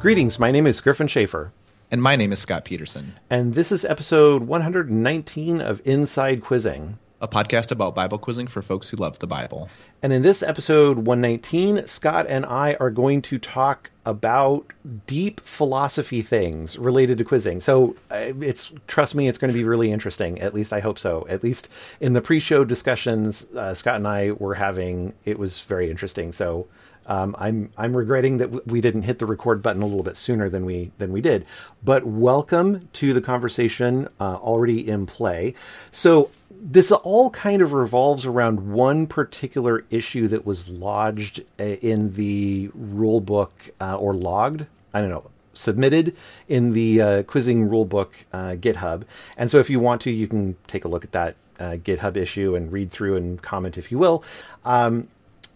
Greetings, my name is Gryphon Shafer, And my name is Scott Peterson, and this is episode 119 of Inside Quizzing. a podcast about Bible quizzing for folks who love the Bible. And in this episode 119, Scott and I are going to talk about deep philosophy things related to quizzing. So uh, it's trust me, it's going to be really interesting. At least I hope so. At least in the pre-show discussions uh, Scott and I were having, it was very interesting. So um, I'm I'm regretting that we didn't hit the record button a little bit sooner than we than we did. But welcome to the conversation uh, already in play. So this all kind of revolves around one particular issue that was lodged uh, in the rule book uh, or logged. I don't know submitted in the uh, quizzing rulebook uh, GitHub. And so if you want to, you can take a look at that uh, GitHub issue and read through and comment if you will. Um,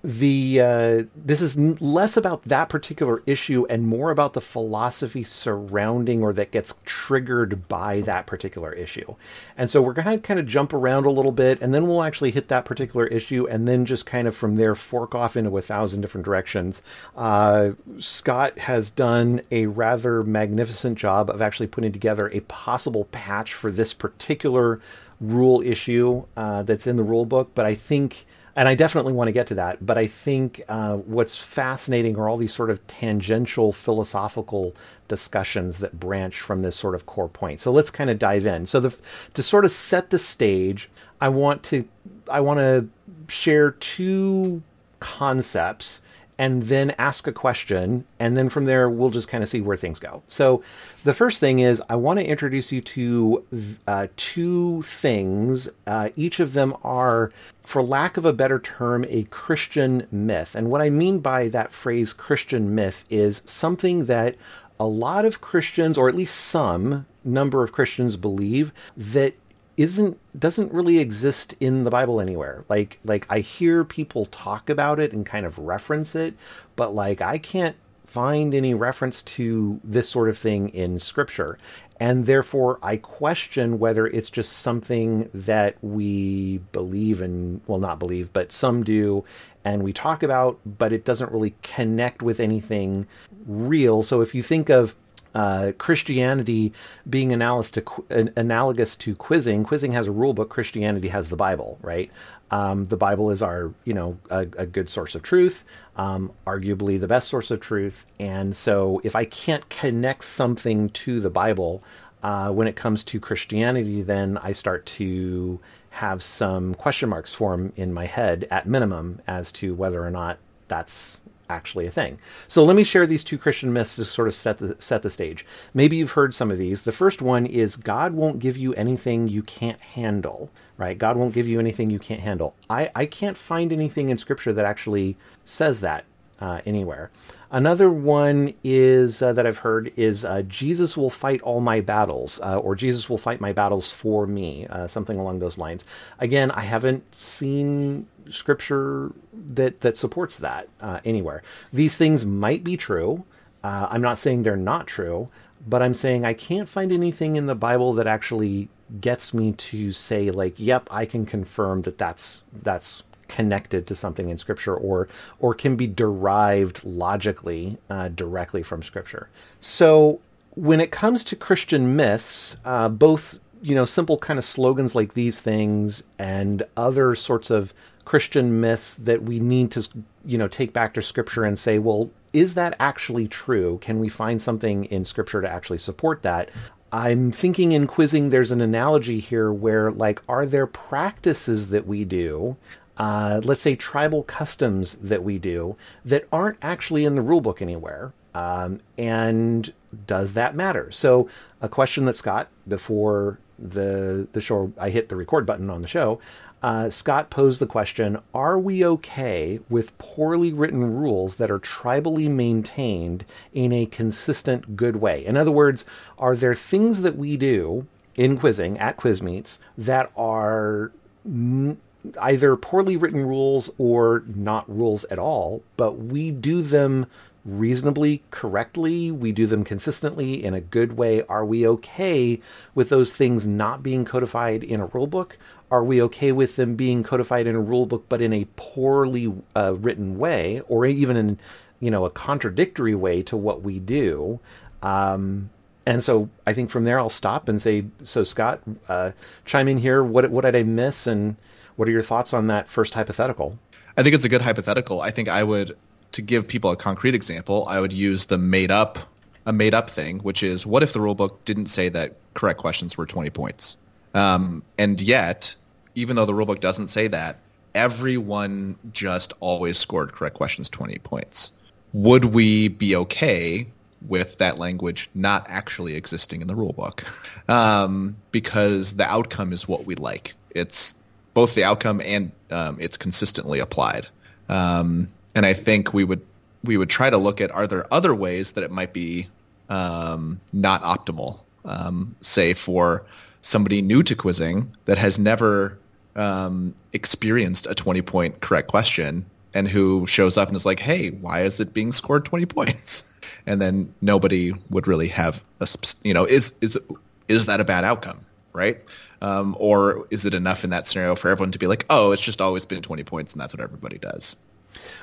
the uh, this is less about that particular issue and more about the philosophy surrounding or that gets triggered by that particular issue. And so we're going to kind of jump around a little bit and then we'll actually hit that particular issue and then just kind of from there fork off into a thousand different directions. Uh, Scott has done a rather magnificent job of actually putting together a possible patch for this particular rule issue uh, that's in the rule book, but I think and I definitely want to get to that. But I think uh, what's fascinating are all these sort of tangential philosophical discussions that branch from this sort of core point. So let's kind of dive in. So the, to sort of set the stage, I want to I want to share two concepts and then ask a question and then from there we'll just kind of see where things go. So the first thing is i want to introduce you to uh, two things. Uh, each of them are for lack of a better term a christian myth. And what i mean by that phrase christian myth is something that a lot of christians or at least some number of christians believe that isn't doesn't really exist in the Bible anywhere. Like like I hear people talk about it and kind of reference it, but like I can't find any reference to this sort of thing in scripture. And therefore I question whether it's just something that we believe and well not believe, but some do and we talk about, but it doesn't really connect with anything real. So if you think of uh, Christianity being analogous to, analogous to quizzing. Quizzing has a rule book. Christianity has the Bible, right? Um, the Bible is our, you know, a, a good source of truth, um, arguably the best source of truth. And so, if I can't connect something to the Bible uh, when it comes to Christianity, then I start to have some question marks form in my head, at minimum, as to whether or not that's actually a thing. So let me share these two Christian myths to sort of set the set the stage. Maybe you've heard some of these. The first one is God won't give you anything you can't handle, right? God won't give you anything you can't handle. I, I can't find anything in scripture that actually says that uh, anywhere. Another one is uh, that I've heard is uh, Jesus will fight all my battles, uh, or Jesus will fight my battles for me, uh, something along those lines. Again, I haven't seen scripture that that supports that uh, anywhere. These things might be true. I'm not saying they're not true, but I'm saying I can't find anything in the Bible that actually gets me to say like, "Yep, I can confirm that that's that's connected to something in scripture or or can be derived logically uh, directly from scripture so when it comes to christian myths uh, both you know simple kind of slogans like these things and other sorts of christian myths that we need to you know take back to scripture and say well is that actually true can we find something in scripture to actually support that I'm thinking in quizzing, there's an analogy here where, like, are there practices that we do uh, let's say tribal customs that we do that aren't actually in the rule book anywhere. Um, and does that matter? So, a question that Scott, before the the show, I hit the record button on the show. Uh, Scott posed the question: Are we okay with poorly written rules that are tribally maintained in a consistent, good way? In other words, are there things that we do in quizzing at quiz meets that are n- either poorly written rules or not rules at all, but we do them reasonably correctly. We do them consistently in a good way. Are we okay with those things not being codified in a rule book? Are we okay with them being codified in a rule book but in a poorly uh, written way, or even in you know, a contradictory way to what we do. Um, and so I think from there I'll stop and say, so Scott, uh, chime in here. What what did I miss, and what are your thoughts on that first hypothetical? I think it's a good hypothetical. I think I would, to give people a concrete example, I would use the made up, a made up thing, which is what if the rulebook didn't say that correct questions were 20 points? Um, and yet, even though the rulebook doesn't say that, everyone just always scored correct questions 20 points. Would we be okay with that language not actually existing in the rulebook? Um, because the outcome is what we like. It's both the outcome and um, it's consistently applied. Um, and I think we would we would try to look at are there other ways that it might be um, not optimal. Um, say for somebody new to quizzing that has never um, experienced a 20 point correct question and who shows up and is like, hey, why is it being scored 20 points? And then nobody would really have a, you know, is, is, is that a bad outcome? Right. Um, or is it enough in that scenario for everyone to be like, oh, it's just always been 20 points and that's what everybody does?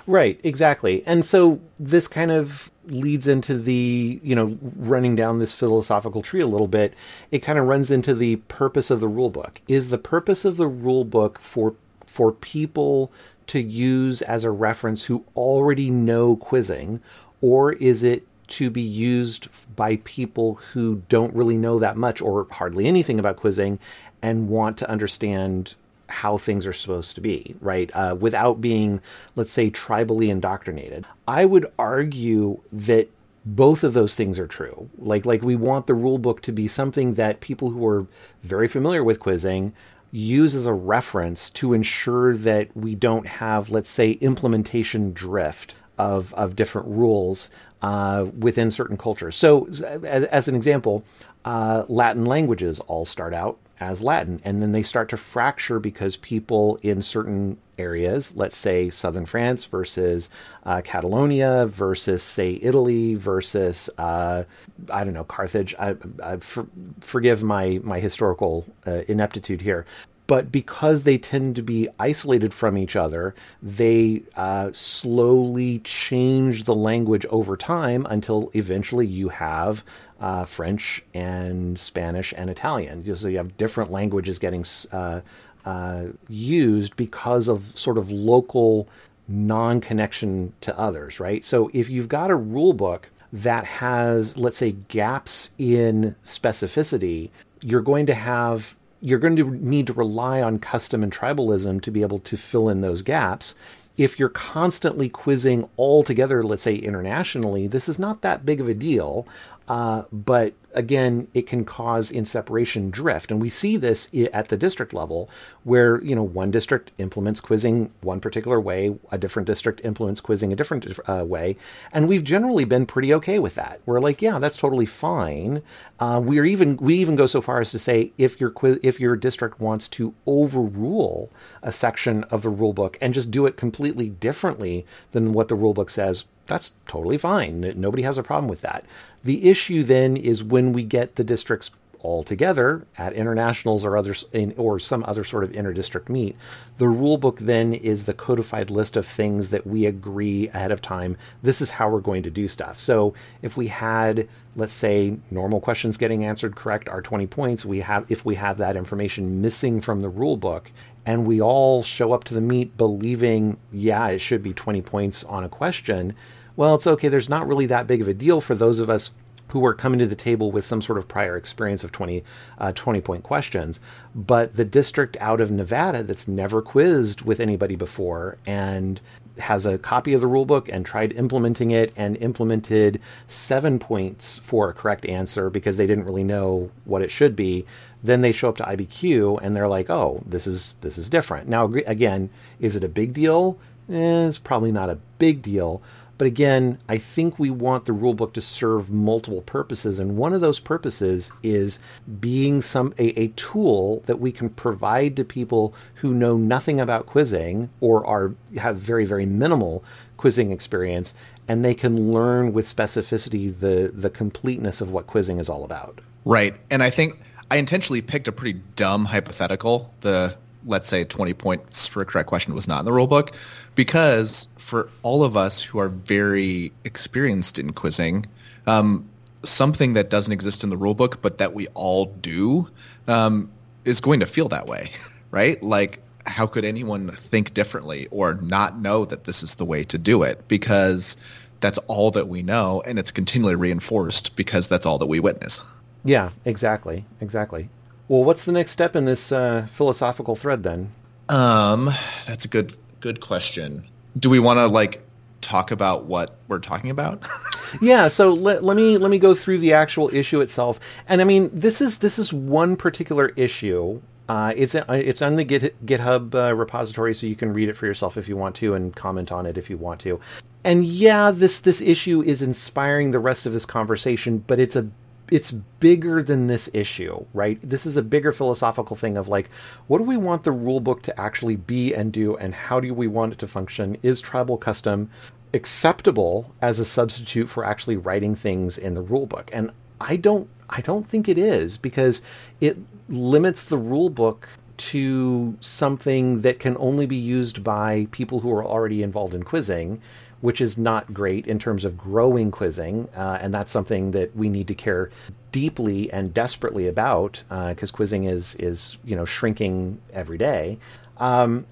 Right, exactly. And so this kind of leads into the, you know, running down this philosophical tree a little bit. It kind of runs into the purpose of the rule book. Is the purpose of the rule book for for people to use as a reference who already know quizzing or is it to be used by people who don't really know that much or hardly anything about quizzing and want to understand how things are supposed to be, right? Uh, without being, let's say, tribally indoctrinated. I would argue that both of those things are true. Like, like we want the rule book to be something that people who are very familiar with quizzing use as a reference to ensure that we don't have, let's say, implementation drift of of different rules uh, within certain cultures. So, as, as an example, uh, Latin languages all start out as Latin, and then they start to fracture because people in certain areas, let's say southern France versus uh, Catalonia versus say Italy versus uh, I don't know Carthage. I, I for, forgive my my historical uh, ineptitude here, but because they tend to be isolated from each other, they uh, slowly change the language over time until eventually you have uh, French and Spanish and Italian. So you have different languages getting uh, uh used because of sort of local non connection to others, right? So if you've got a rule book that has, let's say, gaps in specificity, you're going to have you're going to need to rely on custom and tribalism to be able to fill in those gaps. If you're constantly quizzing all together, let's say internationally, this is not that big of a deal. Uh, but again, it can cause in separation drift. And we see this at the district level where, you know, one district implements quizzing one particular way, a different district implements quizzing a different uh, way. And we've generally been pretty okay with that. We're like, yeah, that's totally fine. Uh, we're even, we even go so far as to say if your quiz, if your district wants to overrule a section of the rule book and just do it completely differently than what the rule book says, that's totally fine. Nobody has a problem with that. The issue then is when we get the districts all together at internationals or others or some other sort of interdistrict meet. The rule book then is the codified list of things that we agree ahead of time. This is how we're going to do stuff. So if we had, let's say, normal questions getting answered correct are 20 points, we have if we have that information missing from the rule book and we all show up to the meet believing, yeah, it should be 20 points on a question well, it's okay. There's not really that big of a deal for those of us who are coming to the table with some sort of prior experience of 20, uh, 20 point questions. But the district out of Nevada that's never quizzed with anybody before and has a copy of the rule book and tried implementing it and implemented seven points for a correct answer because they didn't really know what it should be then they show up to IBQ and they're like oh this is this is different. Now again is it a big deal? Eh, it's probably not a big deal but again, I think we want the rulebook to serve multiple purposes, and one of those purposes is being some a, a tool that we can provide to people who know nothing about quizzing or are have very very minimal quizzing experience, and they can learn with specificity the the completeness of what quizzing is all about. Right, and I think I intentionally picked a pretty dumb hypothetical. The let's say 20 points for a correct question was not in the rule book because for all of us who are very experienced in quizzing, um, something that doesn't exist in the rule book but that we all do um, is going to feel that way, right? Like, how could anyone think differently or not know that this is the way to do it? Because that's all that we know, and it's continually reinforced because that's all that we witness. Yeah, exactly, exactly. Well, what's the next step in this uh, philosophical thread then? Um, that's a good good question. Do we want to like talk about what we're talking about? yeah, so let, let me let me go through the actual issue itself. And I mean, this is this is one particular issue. Uh, it's uh, it's on the Git, GitHub uh, repository, so you can read it for yourself if you want to, and comment on it if you want to. And yeah, this this issue is inspiring the rest of this conversation, but it's a it's bigger than this issue, right? This is a bigger philosophical thing of like, what do we want the rule book to actually be and do, and how do we want it to function? Is tribal custom acceptable as a substitute for actually writing things in the rule book? And I don't, I don't think it is because it limits the rule book to something that can only be used by people who are already involved in quizzing which is not great in terms of growing quizzing. Uh, and that's something that we need to care deeply and desperately about because uh, quizzing is, is, you know, shrinking every day. Um,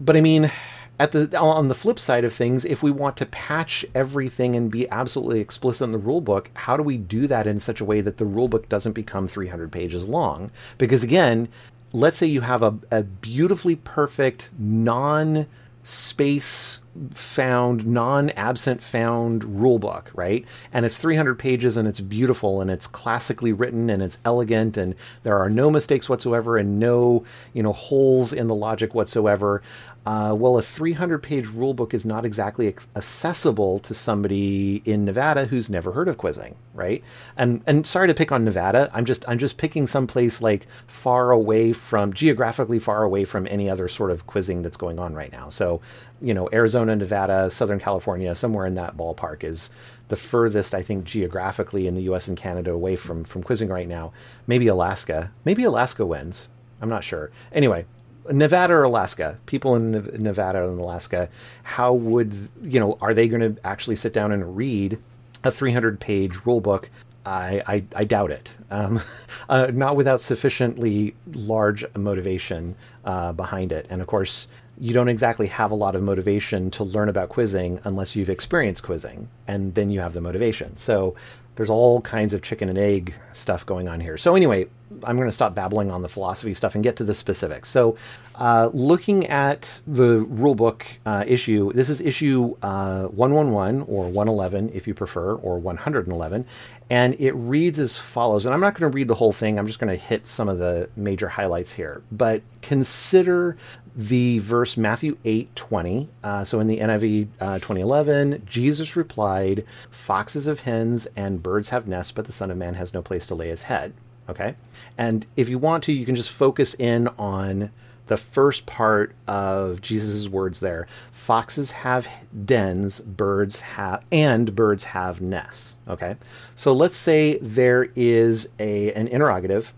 but I mean, at the on the flip side of things, if we want to patch everything and be absolutely explicit in the rulebook, how do we do that in such a way that the rulebook doesn't become 300 pages long? Because again, let's say you have a, a beautifully perfect non space found, non absent found rule book, right? And it's 300 pages and it's beautiful and it's classically written and it's elegant and there are no mistakes whatsoever and no, you know, holes in the logic whatsoever. Uh, well, a 300 page rule book is not exactly accessible to somebody in Nevada who's never heard of quizzing, right? And and sorry to pick on Nevada. I'm just I'm just picking some place like far away from geographically far away from any other sort of quizzing that's going on right now. So, you know, Arizona, Nevada, Southern California, somewhere in that ballpark is the furthest I think geographically in the U.S. and Canada away from from quizzing right now. Maybe Alaska. Maybe Alaska wins. I'm not sure. Anyway, Nevada or Alaska, people in Nevada and Alaska, how would you know? Are they going to actually sit down and read a 300 page rule book? I, I, I doubt it. Um, uh, not without sufficiently large motivation uh, behind it. And of course, you don't exactly have a lot of motivation to learn about quizzing unless you've experienced quizzing, and then you have the motivation. So there's all kinds of chicken and egg stuff going on here. So anyway, I'm going to stop babbling on the philosophy stuff and get to the specifics. So, uh, looking at the rulebook uh, issue, this is issue uh, 111 or 111 if you prefer, or 111, and it reads as follows. And I'm not going to read the whole thing. I'm just going to hit some of the major highlights here. But consider the verse Matthew 8 20. Uh, so in the NIV uh, 2011, Jesus replied, Foxes have hens and birds have nests, but the Son of Man has no place to lay his head. Okay? And if you want to, you can just focus in on the first part of Jesus' words there. Foxes have dens, birds have and birds have nests. Okay? So let's say there is a an interrogative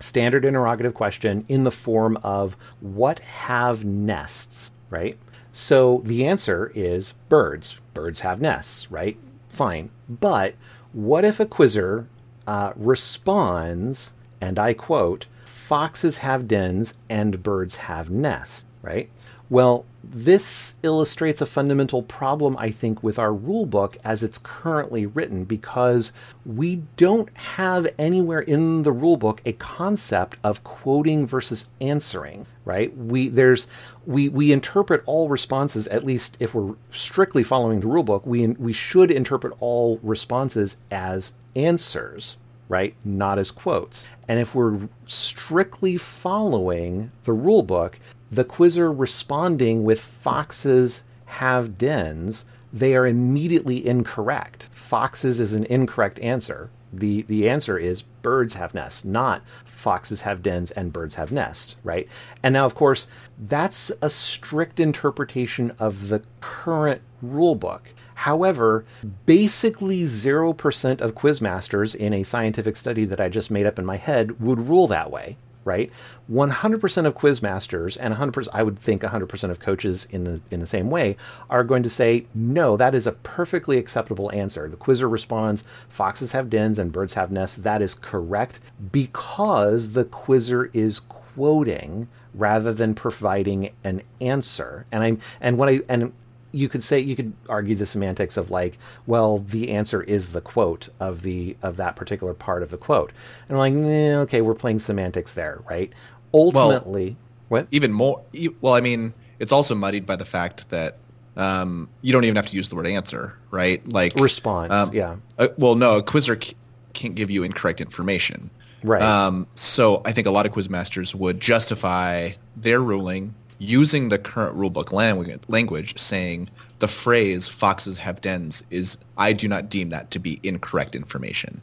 standard interrogative question in the form of what have nests, right? So the answer is birds. Birds have nests, right? Fine. But what if a quizzer uh, responds, and I quote, foxes have dens and birds have nests, right? Well, this illustrates a fundamental problem, I think, with our rule book as it's currently written because we don't have anywhere in the rule book a concept of quoting versus answering, right? We there's we we interpret all responses, at least if we're strictly following the rule book, we we should interpret all responses as answers, right? Not as quotes. And if we're strictly following the rule book, the quizzer responding with foxes have dens, they are immediately incorrect. Foxes is an incorrect answer. The the answer is birds have nests, not foxes have dens and birds have nests, right? And now of course, that's a strict interpretation of the current rule book. However, basically 0% of quizmasters in a scientific study that I just made up in my head would rule that way right? 100% of quizmasters and 100% I would think 100% of coaches in the in the same way are going to say no, that is a perfectly acceptable answer. The quizzer responds, foxes have dens and birds have nests. That is correct because the quizzer is quoting rather than providing an answer. And I'm and what I and you could say you could argue the semantics of like, well, the answer is the quote of the of that particular part of the quote. And I'm like, eh, okay, we're playing semantics there, right? Ultimately, well, what? Even more. Well, I mean, it's also muddied by the fact that um, you don't even have to use the word answer, right? Like response. Um, yeah. Uh, well, no, a quizzer c- can't give you incorrect information. Right. Um, so I think a lot of quizmasters would justify their ruling using the current rulebook language, language saying the phrase "foxes have dens" is I do not deem that to be incorrect information.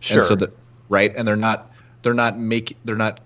Sure. And so that right, and they're not they're not make they're not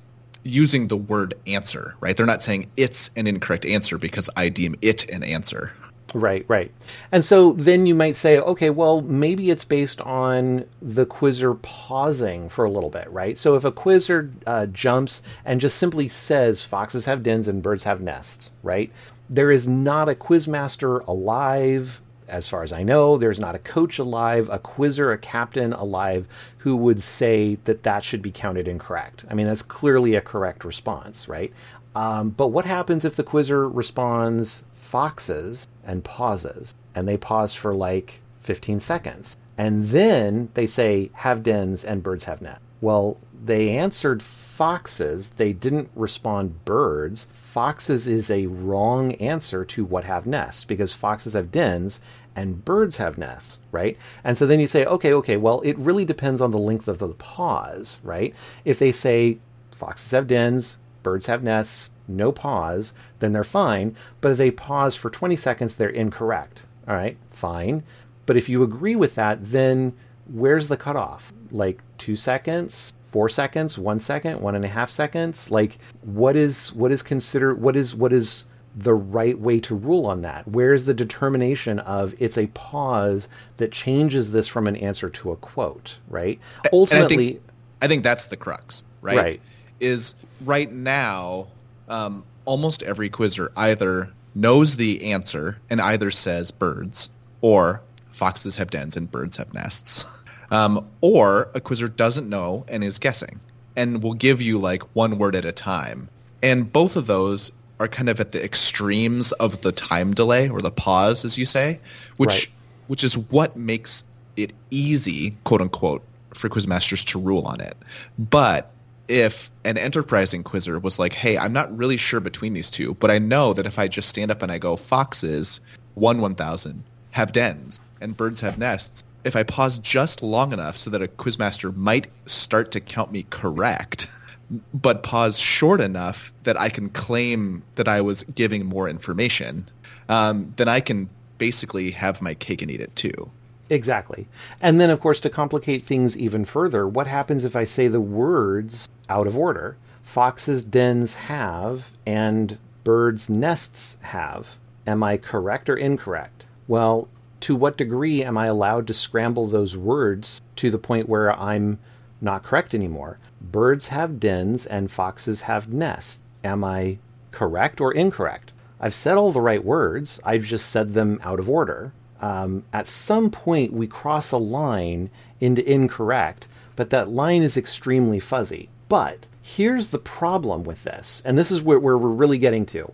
using the word answer, right? They're not saying it's an incorrect answer because I deem it an answer. Right, right. And so then you might say, okay, well, maybe it's based on the quizzer pausing for a little bit, right? So if a quizzer uh, jumps and just simply says foxes have dens and birds have nests, right? There is not a quizmaster alive, as far as I know. There's not a coach alive, a quizzer, a captain alive who would say that that should be counted incorrect. I mean, that's clearly a correct response, right? Um, but what happens if the quizzer responds foxes and pauses. And they pause for like 15 seconds. And then they say, have dens and birds have nests. Well, they answered foxes. They didn't respond birds. Foxes is a wrong answer to what have nests because foxes have dens and birds have nests, right? And so then you say, okay, okay, well, it really depends on the length of the pause, right? If they say foxes have dens, birds have nests, no pause, then they're fine. But if they pause for 20 seconds, they're incorrect. All right, fine. But if you agree with that, then where's the cutoff? Like two seconds, four seconds, one second, one and a half seconds? Like what is what is considered what is what is the right way to rule on that? Where's the determination of it's a pause that changes this from an answer to a quote, right? Ultimately, I think, I think that's the crux, right? Right. Is right now um, almost every quizzer either knows the answer and either says birds or foxes have dens and birds have nests. Um, or a quizzer doesn't know and is guessing and will give you like one word at a time. And both of those are kind of at the extremes of the time delay or the pause, as you say, which right. which is what makes it easy, quote unquote, for quizmasters to rule on it. But if an enterprising quizzer was like, hey, I'm not really sure between these two, but I know that if I just stand up and I go, foxes, one 1000, have dens, and birds have nests, if I pause just long enough so that a quizmaster might start to count me correct, but pause short enough that I can claim that I was giving more information, um, then I can basically have my cake and eat it too. Exactly. And then, of course, to complicate things even further, what happens if I say the words out of order? Foxes' dens have and birds' nests have. Am I correct or incorrect? Well, to what degree am I allowed to scramble those words to the point where I'm not correct anymore? Birds have dens and foxes have nests. Am I correct or incorrect? I've said all the right words, I've just said them out of order um, at some point we cross a line into incorrect, but that line is extremely fuzzy. But here's the problem with this, and this is where, where we're really getting to.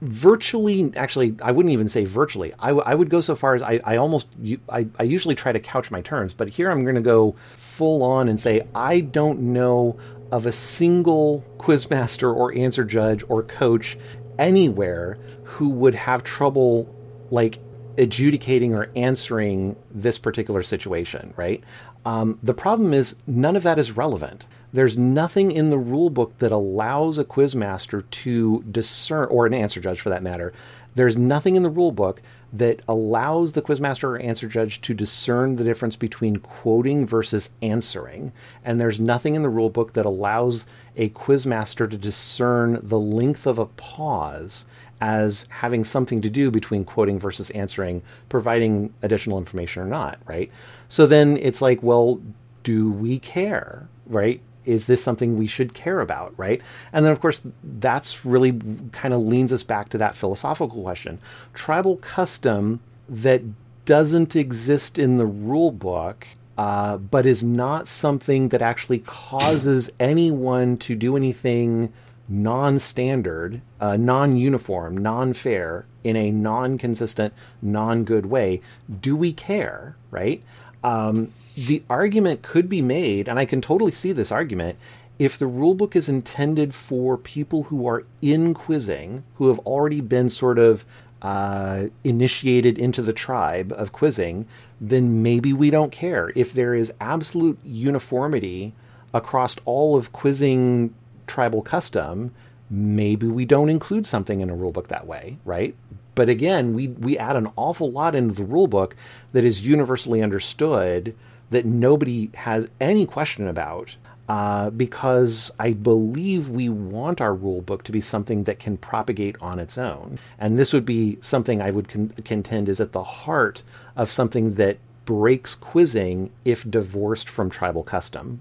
Virtually, actually, I wouldn't even say virtually. I, w- I would go so far as I, I almost, I, I usually try to couch my terms, but here I'm going to go full on and say I don't know of a single quizmaster or answer judge or coach anywhere who would have trouble like adjudicating or answering this particular situation, right? Um, the problem is none of that is relevant. There's nothing in the rule book that allows a quizmaster to discern, or an answer judge for that matter. There's nothing in the rule book that allows the quizmaster or answer judge to discern the difference between quoting versus answering. And there's nothing in the rule book that allows a quizmaster to discern the length of a pause as having something to do between quoting versus answering, providing additional information or not, right? So then it's like, well, do we care, right? is this something we should care about, right? And then, of course, that's really kind of leans us back to that philosophical question. Tribal custom that doesn't exist in the rule book, uh, but is not something that actually causes anyone to do anything non standard, uh, non uniform, non fair, in a non consistent, non good way. Do we care, right? Um, the argument could be made, and I can totally see this argument, if the rulebook is intended for people who are in quizzing, who have already been sort of uh, initiated into the tribe of quizzing, then maybe we don't care. If there is absolute uniformity across all of quizzing tribal custom, maybe we don't include something in a rulebook that way, right? But again, we we add an awful lot into the rulebook that is universally understood that nobody has any question about. Uh, because I believe we want our rule book to be something that can propagate on its own. And this would be something I would con- contend is at the heart of something that breaks quizzing if divorced from tribal custom.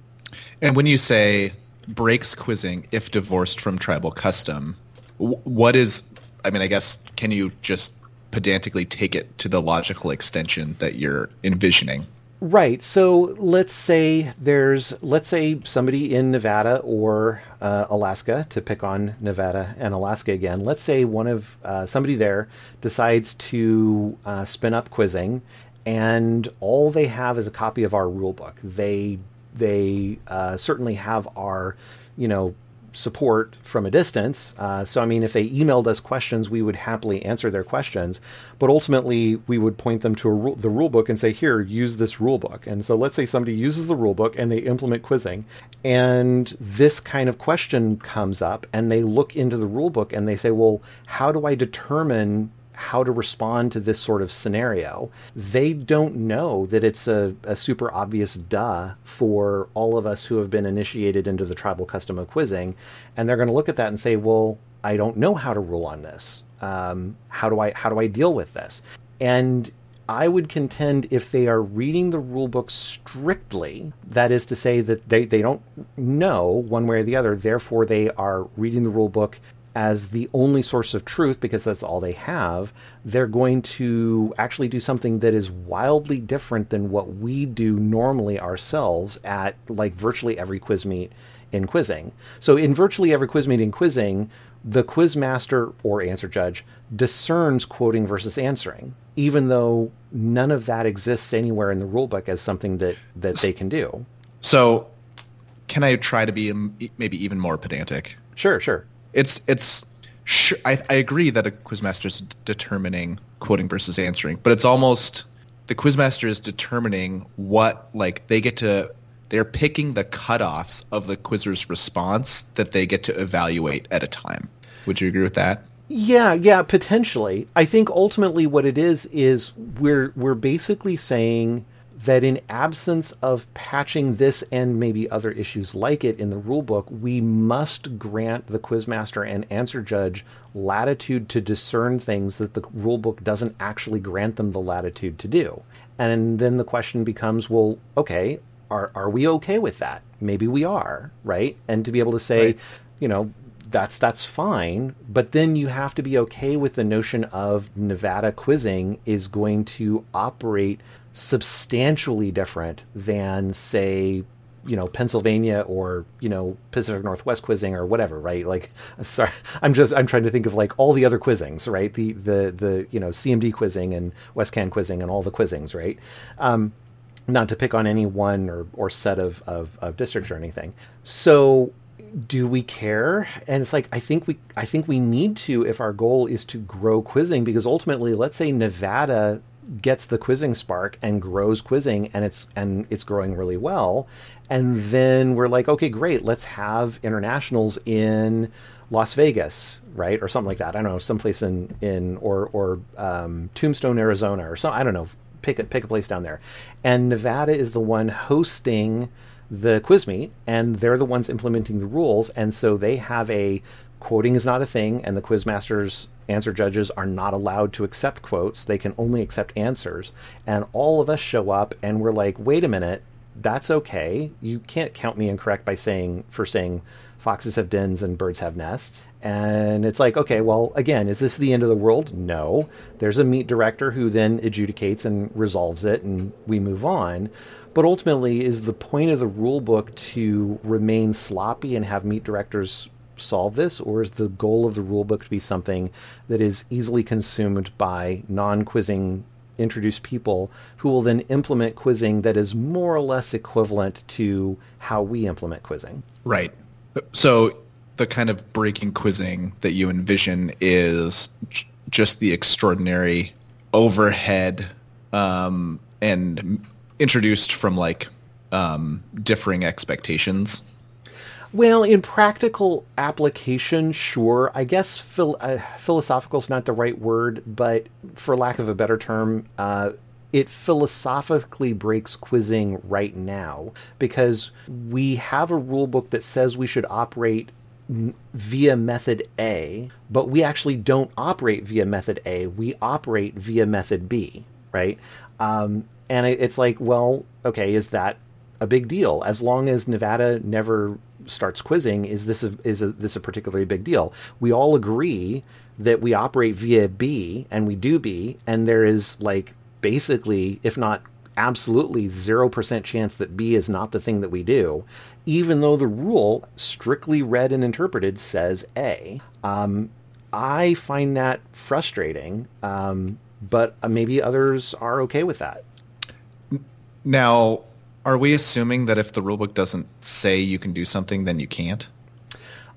And when you say breaks quizzing if divorced from tribal custom, what is, I mean, I guess, can you just pedantically take it to the logical extension that you're envisioning? Right. So let's say there's, let's say somebody in Nevada or uh, Alaska, to pick on Nevada and Alaska again. Let's say one of uh, somebody there decides to uh, spin up quizzing, and all they have is a copy of our rule book. They they uh, certainly have our, you know, support from a distance. Uh, so, I mean, if they emailed us questions, we would happily answer their questions. But ultimately, we would point them to ru- the rule book and say, here, use this rule book. And so, let's say somebody uses the rule book and they implement quizzing, and this kind of question comes up, and they look into the rule book and they say, well, how do I determine how to respond to this sort of scenario. They don't know that it's a, a, super obvious duh for all of us who have been initiated into the tribal custom of quizzing. And they're going to look at that and say, well, I don't know how to rule on this. Um, how do I how do I deal with this? And I would contend if they are reading the rule book strictly, that is to say that they, they don't know one way or the other, therefore they are reading the rule book as the only source of truth because that's all they have, they're going to actually do something that is wildly different than what we do normally ourselves at like virtually every quiz meet in quizzing. So in virtually every quiz meet in quizzing, the quiz master or answer judge discerns quoting versus answering, even though none of that exists anywhere in the rulebook as something that that they can do. So, can I try to be maybe even more pedantic? Sure, sure it's it's I, I agree that a quizmaster is determining quoting versus answering, but it's almost the quizmaster is determining what like they get to they're picking the cutoffs of the quizzer's response that they get to evaluate at a time. Would you agree with that? Yeah, yeah, potentially. I think ultimately what it is is we're we're basically saying that in absence of patching this and maybe other issues like it in the rulebook, we must grant the quizmaster and answer judge latitude to discern things that the rulebook doesn't actually grant them the latitude to do. And then the question becomes, well, okay, are are we okay with that? Maybe we are, right? And to be able to say, right. you know, that's that's fine, but then you have to be okay with the notion of Nevada quizzing is going to operate substantially different than say you know Pennsylvania or you know Pacific Northwest quizzing or whatever, right? Like, sorry, I'm just I'm trying to think of like all the other quizzings, right? The the the you know CMD quizzing and WestCann quizzing and all the quizzings, right? Um, not to pick on any one or or set of, of of districts or anything. So do we care? And it's like i think we i think we need to if our goal is to grow quizzing because ultimately let's say nevada gets the quizzing spark and grows quizzing and it's and it's growing really well. And then we're like okay great let's have internationals in las vegas right? Or something like that. I don't know someplace in in or or um, tombstone arizona or so i don't know. Pick a pick a place down there. And nevada is the one hosting the quiz meet and they're the ones implementing the rules and so they have a quoting is not a thing and the quiz masters answer judges are not allowed to accept quotes they can only accept answers and all of us show up and we're like wait a minute that's okay. You can't count me incorrect by saying for saying foxes have dens and birds have nests. And it's like, okay, well, again, is this the end of the world? No. There's a meet director who then adjudicates and resolves it, and we move on. But ultimately, is the point of the rule book to remain sloppy and have meet directors solve this, or is the goal of the rule book to be something that is easily consumed by non quizzing introduced people who will then implement quizzing that is more or less equivalent to how we implement quizzing? Right. So the kind of breaking quizzing that you envision is j- just the extraordinary overhead um, and introduced from like um, differing expectations. Well, in practical application, sure. I guess phil- uh, philosophical is not the right word, but for lack of a better term, uh, it philosophically breaks quizzing right now because we have a rule book that says we should operate via method A, but we actually don't operate via method A. We operate via method B, right? Um, and it's like, well, okay, is that a big deal? As long as Nevada never starts quizzing, is this a, is a, this a particularly big deal? We all agree that we operate via B and we do B, and there is like basically, if not absolutely 0% chance that B is not the thing that we do, even though the rule, strictly read and interpreted, says A. Um, I find that frustrating, um, but maybe others are okay with that. Now, are we assuming that if the rulebook doesn't say you can do something, then you can't?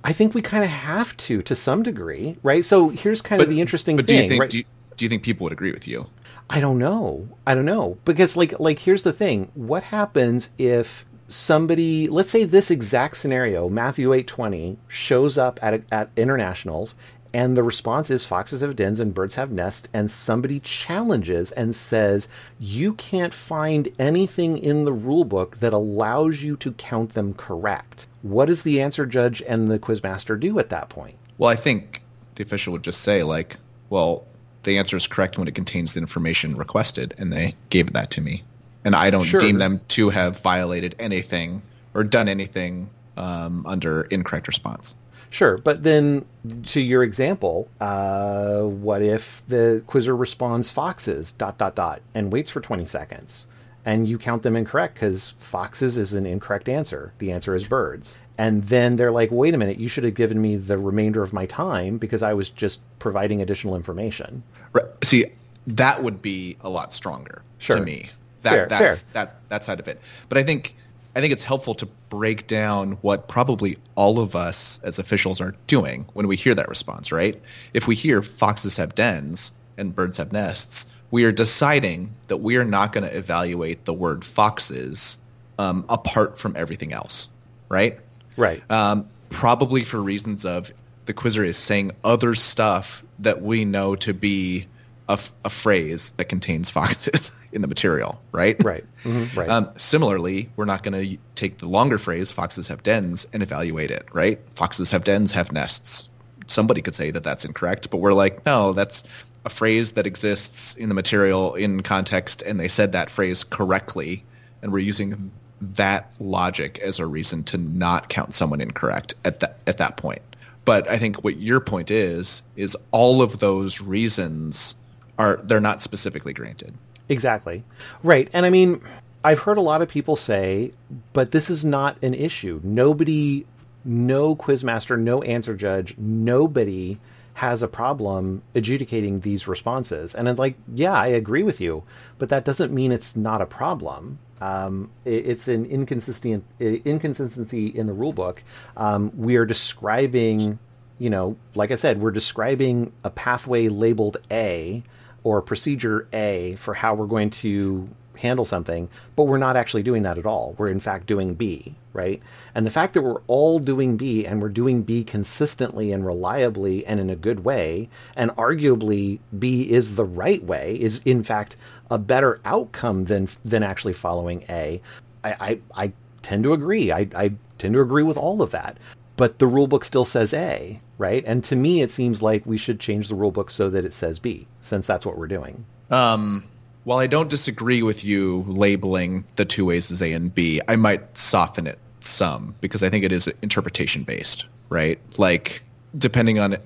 I think we kind of have to, to some degree, right? So here's kind but, of the interesting but thing. Do you think, right? do, you, do you think people would agree with you? I don't know. I don't know because like like here's the thing. What happens if somebody, let's say this exact scenario, Matthew 8:20 shows up at at internationals and the response is foxes have dens and birds have nests and somebody challenges and says you can't find anything in the rule book that allows you to count them correct. What does the answer judge and the quizmaster do at that point? Well, I think the official would just say like, well, the answer is correct when it contains the information requested, and they gave that to me. And I don't sure. deem them to have violated anything or done anything um, under incorrect response. Sure, but then to your example, uh, what if the quizzer responds foxes dot dot dot and waits for twenty seconds, and you count them incorrect because foxes is an incorrect answer. The answer is birds, and then they're like, wait a minute, you should have given me the remainder of my time because I was just providing additional information. Right. See, that would be a lot stronger sure. to me. That fair, that's fair. that that side of it. But I think I think it's helpful to break down what probably all of us as officials are doing when we hear that response, right? If we hear foxes have dens and birds have nests, we are deciding that we are not going to evaluate the word foxes um, apart from everything else, right? Right. Um, probably for reasons of the quizzer is saying other stuff that we know to be a, a phrase that contains foxes in the material, right? Right. Mm-hmm. Right. Um, similarly, we're not going to take the longer phrase "foxes have dens" and evaluate it, right? Foxes have dens, have nests. Somebody could say that that's incorrect, but we're like, no, that's a phrase that exists in the material in context, and they said that phrase correctly, and we're using that logic as a reason to not count someone incorrect at that at that point. But I think what your point is is all of those reasons are they're not specifically granted. Exactly. Right. And I mean, I've heard a lot of people say, but this is not an issue. Nobody no quizmaster, no answer judge, nobody has a problem adjudicating these responses. And it's like, yeah, I agree with you, but that doesn't mean it's not a problem. Um, it, it's an inconsistency, inconsistency in the rule book. Um, we are describing, you know, like I said, we're describing a pathway labeled A or procedure A for how we're going to handle something, but we're not actually doing that at all. We're in fact doing B, right? And the fact that we're all doing B and we're doing B consistently and reliably and in a good way, and arguably B is the right way, is in fact a better outcome than than actually following A. I, I, I tend to agree. I, I tend to agree with all of that. But the rulebook still says A, right? And to me, it seems like we should change the rulebook so that it says B, since that's what we're doing. Um, while I don't disagree with you labeling the two ways as A and B, I might soften it some because I think it is interpretation based, right? Like depending on,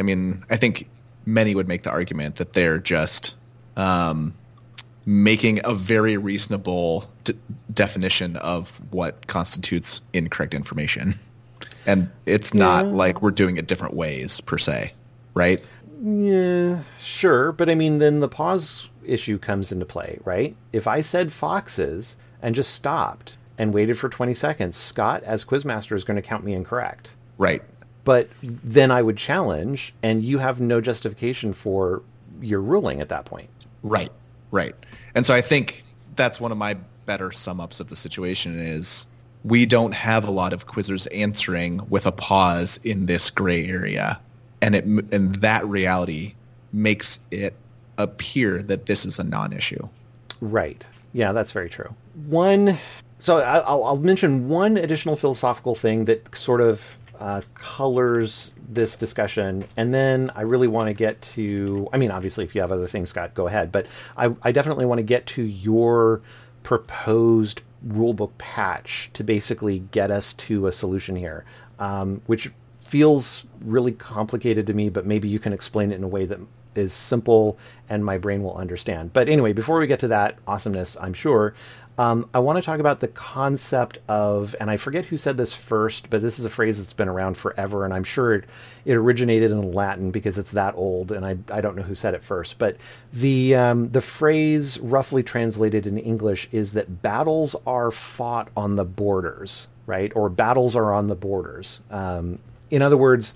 I mean, I think many would make the argument that they're just um, making a very reasonable d- definition of what constitutes incorrect information. And it's not Yeah. like we're doing it different ways per se, right? Yeah, sure, but I mean, then the pause issue comes into play, right? If I said foxes and just stopped and waited for 20 seconds, Scott, as quizmaster, is going to count me incorrect. Right. But then I would challenge, and you have no justification for your ruling at that point. Right, right. And so I think that's one of my better sum ups of the situation is we don't have a lot of quizzers answering with a pause in this gray area, and it and that reality makes it appear that this is a non-issue. Right. Yeah, that's very true. One, so I'll, I'll mention one additional philosophical thing that sort of uh, colors this discussion, and then I really want to get to. I mean, obviously, if you have other things, Scott, go ahead. But I, I definitely want to get to your proposed rulebook patch to basically get us to a solution here, um, which feels really complicated to me. But maybe you can explain it in a way that is simple and my brain will understand. But anyway, before we get to that awesomeness, I'm sure, um, I want to talk about the concept of, and I forget who said this first, but this is a phrase that's been around forever, and I'm sure it, it originated in Latin because it's that old, and I, I don't know who said it first, but the um, the phrase roughly translated in English is that battles are fought on the borders, right? Or battles are on the borders. Um, in other words,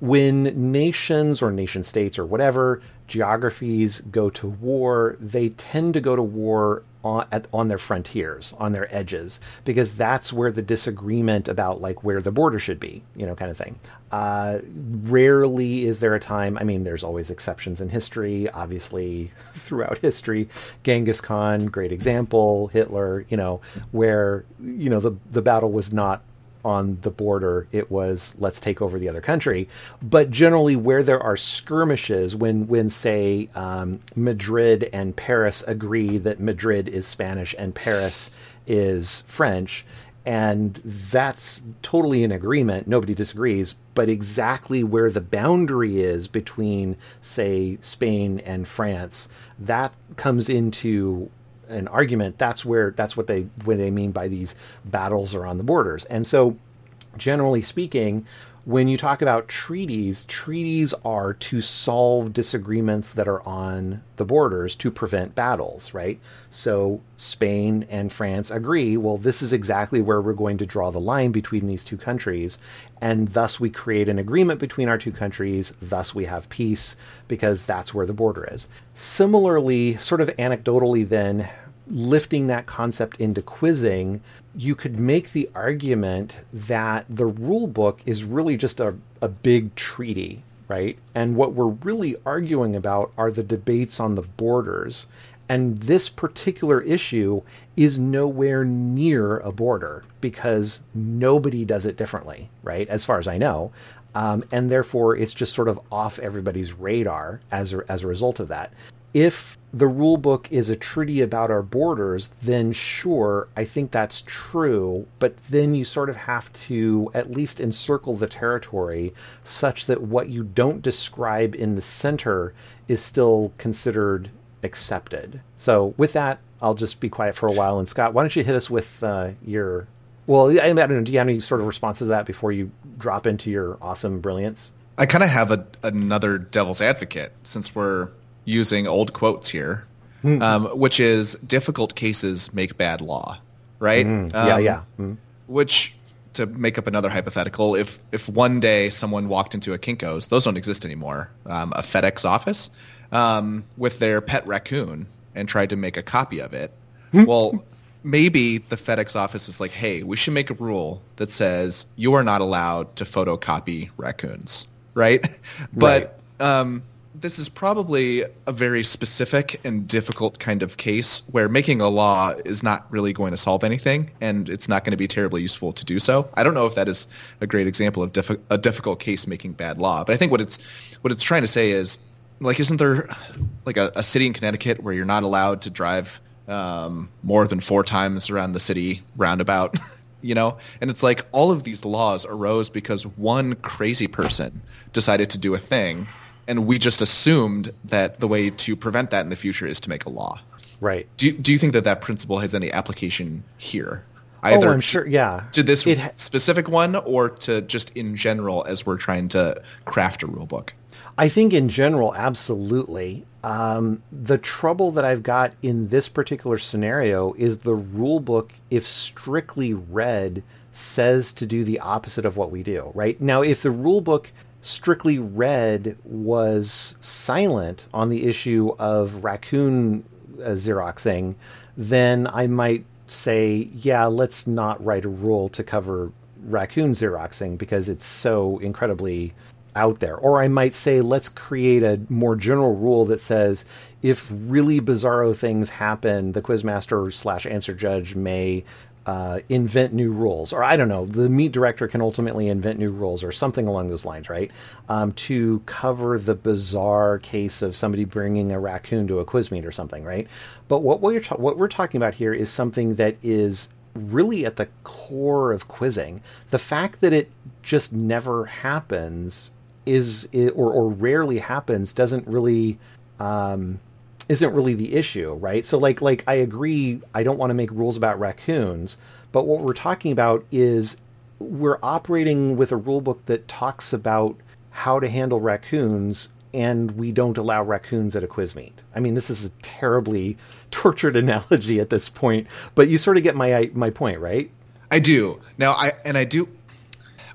when nations or nation states or whatever geographies go to war, they tend to go to war on, at, on their frontiers, on their edges, because that's where the disagreement about like where the border should be, you know, kind of thing. Uh, rarely is there a time. I mean, there's always exceptions in history, obviously throughout history. Genghis Khan, great example. Hitler, you know, where you know the the battle was not on the border it was let's take over the other country. But generally where there are skirmishes when when say um, madrid and paris agree that madrid is spanish and paris is french and that's totally in agreement nobody disagrees but exactly where the boundary is between say spain and france that comes into an argument, that's where that's what they what they mean by these battles are on the borders. And so, generally speaking, when you talk about treaties, treaties are to solve disagreements that are on the borders to prevent battles, right? So Spain and France agree, well, this is exactly where we're going to draw the line between these two countries. And thus we create an agreement between our two countries. Thus we have peace because that's where the border is. Similarly, sort of anecdotally, then, lifting that concept into quizzing, you could make the argument that the rule book is really just a, a big treaty, right? And what we're really arguing about are the debates on the borders. And this particular issue is nowhere near a border because nobody does it differently, right? As far as I know. Um, and therefore, it's just sort of off everybody's radar as a, as a result of that if the rule book is a treaty about our borders, then sure, I think that's true. But then you sort of have to at least encircle the territory such that what you don't describe in the center is still considered accepted. So, with that, I'll just be quiet for a while. And Scott, why don't you hit us with uh, your. Well, I don't know. Do you have any sort of response to that before you drop into your awesome brilliance? I kind of have a, another devil's advocate since we're using old quotes here, um, which is difficult cases make bad law, right? Mm, yeah, Um, yeah. Mm. Which, to make up another hypothetical, if if one day someone walked into a Kinko's, those don't exist anymore, um, a FedEx office, um, with their pet raccoon and tried to make a copy of it, well, maybe the FedEx office is like, hey, we should make a rule that says you are not allowed to photocopy raccoons, right? But um, this is probably a very specific and difficult kind of case where making a law is not really going to solve anything, and it's not going to be terribly useful to do so. I don't know if that is a great example of a difficult case making bad law, but I think what it's what it's trying to say is like isn't there like a, a city in Connecticut where you're not allowed to drive um, more than four times around the city roundabout? you know, and it's like all of these laws arose because one crazy person decided to do a thing, and we just assumed that the way to prevent that in the future is to make a law. Right. Do you, do you think that that principle has any application here? Either oh, I'm sure. Yeah. To this it, specific one, or to just in general as we're trying to craft a rule book. I think in general, absolutely. Um, the trouble that I've got in this particular scenario is the rule book, if strictly read, says to do the opposite of what we do. Right now, if the rule book strictly read was silent on the issue of raccoon uh, xeroxing, then I might say, yeah, let's not write a rule to cover raccoon xeroxing because it's so incredibly out there. Or I might say, let's create a more general rule that says if really bizarro things happen, the quizmaster slash answer judge may uh, invent new rules, or I don't know, the meet director can ultimately invent new rules, or something along those lines, right? Um, to cover the bizarre case of somebody bringing a raccoon to a quiz meet or something, right? But what we're ta- what we're talking about here is something that is really at the core of quizzing. The fact that it just never happens is, or or rarely happens doesn't really. Um, isn't really the issue, right? So like like I agree I don't want to make rules about raccoons, but what we're talking about is we're operating with a rule book that talks about how to handle raccoons and we don't allow raccoons at a quiz meet. I mean, this is a terribly tortured analogy at this point, but you sort of get my my point, right? I do. Now I and I do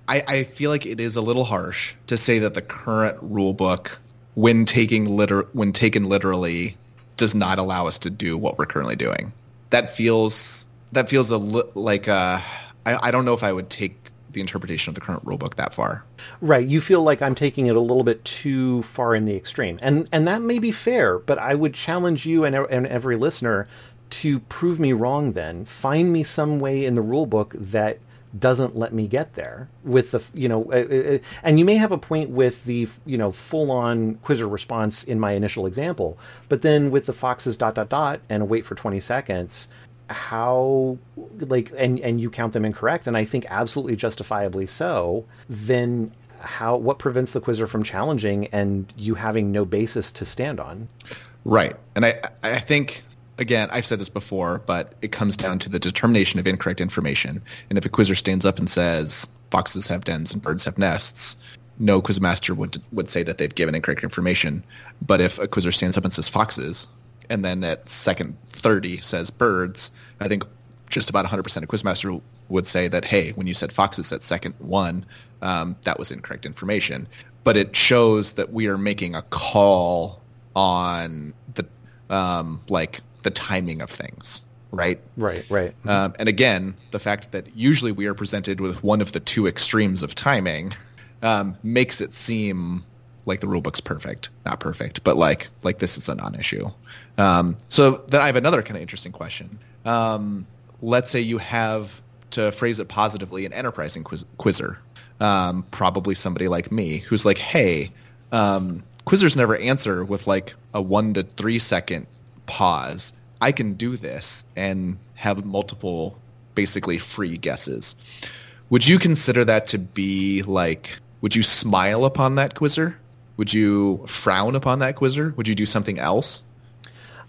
I, I feel like it is a little harsh to say that the current rule book when taking liter- when taken literally does not allow us to do what we're currently doing. That feels that feels a li- like uh, I, I don't know if I would take the interpretation of the current rulebook that far. Right. You feel like I'm taking it a little bit too far in the extreme, and and that may be fair. But I would challenge you and, and every listener to prove me wrong. Then find me some way in the rulebook that doesn't let me get there with the you know uh, uh, uh, and you may have a point with the you know full on quizzer response in my initial example but then with the foxes dot dot dot and wait for 20 seconds how like and and you count them incorrect and i think absolutely justifiably so then how what prevents the quizzer from challenging and you having no basis to stand on? Right. And i i think again, I've said this before, but it comes down to the determination of incorrect information. And if a quizzer stands up and says foxes have dens and birds have nests, no quizmaster would would say that they've given incorrect information. But if a quizzer stands up and says foxes, and then at second thirty says birds, I think just about 100% of quizmaster would say that hey, when you said foxes at second one, um, that was incorrect information. But it shows that we are making a call on the um, like the timing of things, right? Right, right. Um, and again, the fact that usually we are presented with one of the two extremes of timing um, makes it seem like the rulebook's perfect. Not perfect, but like like this is a non-issue. Um, so then I have another kind of interesting question. Um, let's say you have to phrase it positively an enterprising quiz- quizzer, um, probably somebody like me, who's like, hey, um, quizzers never answer with like a one to three second pause. I can do this and have multiple basically free guesses. Would you consider that to be like would you smile upon that quizzer? Would you frown upon that quizzer? Would you do something else?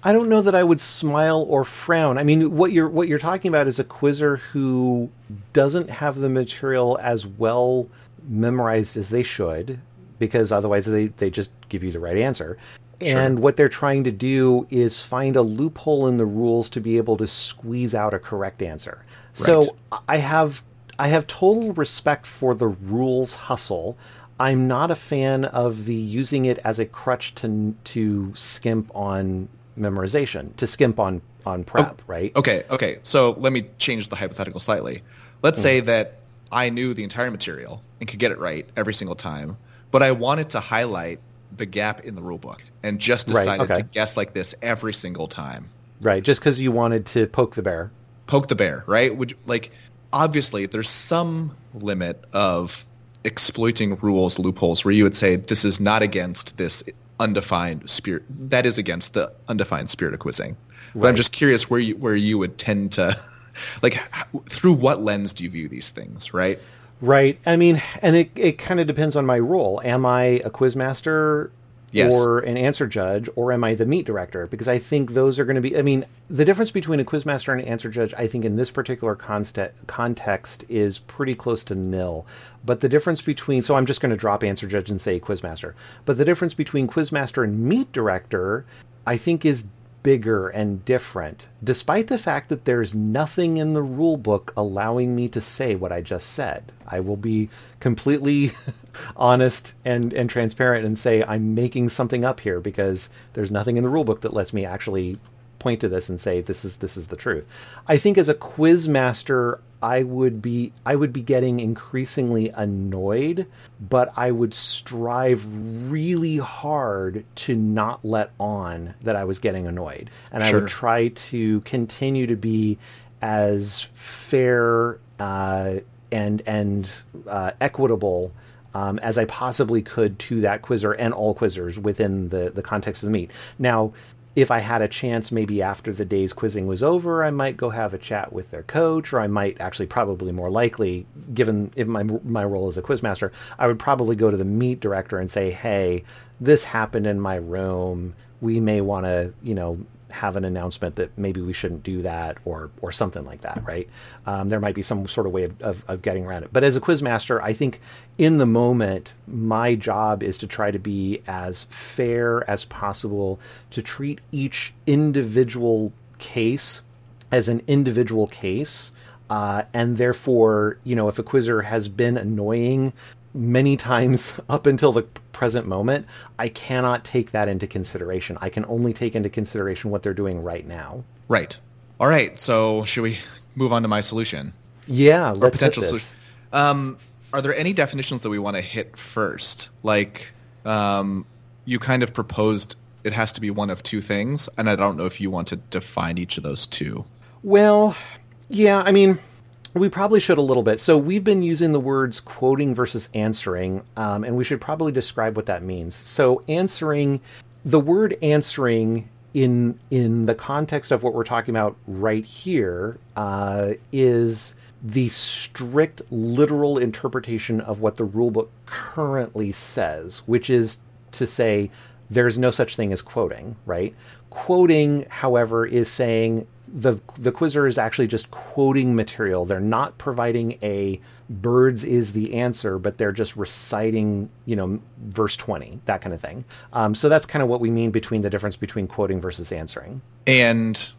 I don't know that I would smile or frown. I mean, what you're what you're talking about is a quizzer who doesn't have the material as well memorized as they should, because otherwise they, they just give you the right answer. And what they're trying to do is find a loophole in the rules to be able to squeeze out a correct answer. Right. So I have I have total respect for the rules hustle. I'm not a fan of the using it as a crutch to to skimp on memorization, to skimp on on prep, oh, right? Okay, okay. So let me change the hypothetical slightly. Let's mm. say that I knew the entire material and could get it right every single time, but I wanted to highlight the gap in the rule book and just decided right, okay. to guess like this every single time. Right, just because you wanted to poke the bear. Poke the bear, right? Would you, like obviously there's some limit of exploiting rules loopholes where you would say this is not against this undefined spirit. That is against the undefined spirit of quizzing. But. I'm just curious where you where you would tend to, like, through what lens do you view these things, right? Right. I mean, and it it kind of depends on my role. Am I a quizmaster yes. or an answer judge, or am I the meet director? Because I think those are going to be. I mean, the difference between a quizmaster and an answer judge, I think, in this particular context, context is pretty close to nil. But the difference between, so I'm just going to drop answer judge and say quizmaster. But the difference between quizmaster and meet director, I think, is bigger and different, despite the fact that there's nothing in the rule book allowing me to say what I just said. I will be completely honest and, and transparent and say I'm making something up here because there's nothing in the rule book that lets me actually point to this and say this is this is the truth. I think as a quiz master, I would be I would be getting increasingly annoyed, but I would strive really hard to not let on that I was getting annoyed. And sure. I would try to continue to be as fair uh, and and uh, equitable um, as I possibly could to that quizzer and all quizzers within the, the context of the meet. Now, if I had a chance, maybe after the day's quizzing was over, I might go have a chat with their coach, or I might actually probably more likely, given if my my role as a quizmaster, I would probably go to the meet director and say, "Hey, this happened in my room. We may want to, you know, have an announcement that maybe we shouldn't do that or or something like that, right? Um, there might be some sort of way of, of, of, getting around it. But as a quizmaster, I think in the moment, my job is to try to be as fair as possible to treat each individual case as an individual case. Uh, and therefore, you know, if a quizzer has been annoying many times up until the present moment, I cannot take that into consideration. I can only take into consideration what they're doing right now. Right. All right. So should we move on to my solution? Yeah, let's potential hit this. solution. Um, are there any definitions that we want to hit first? Like, um, you kind of proposed it has to be one of two things, and I don't know if you want to define each of those two. Well, yeah, I mean, we probably should a little bit. So we've been using the words quoting versus answering, um, and we should probably describe what that means. So answering, the word answering in in the context of what we're talking about right here uh, is the strict literal interpretation of what the rulebook currently says, which is to say there's no such thing as quoting, right? Quoting, however, is saying the the quizzer is actually just quoting material. They're not providing a birds is the answer, but they're just reciting, you know, verse twenty, that kind of thing. Um, so that's kind of what we mean between the difference between quoting versus answering. And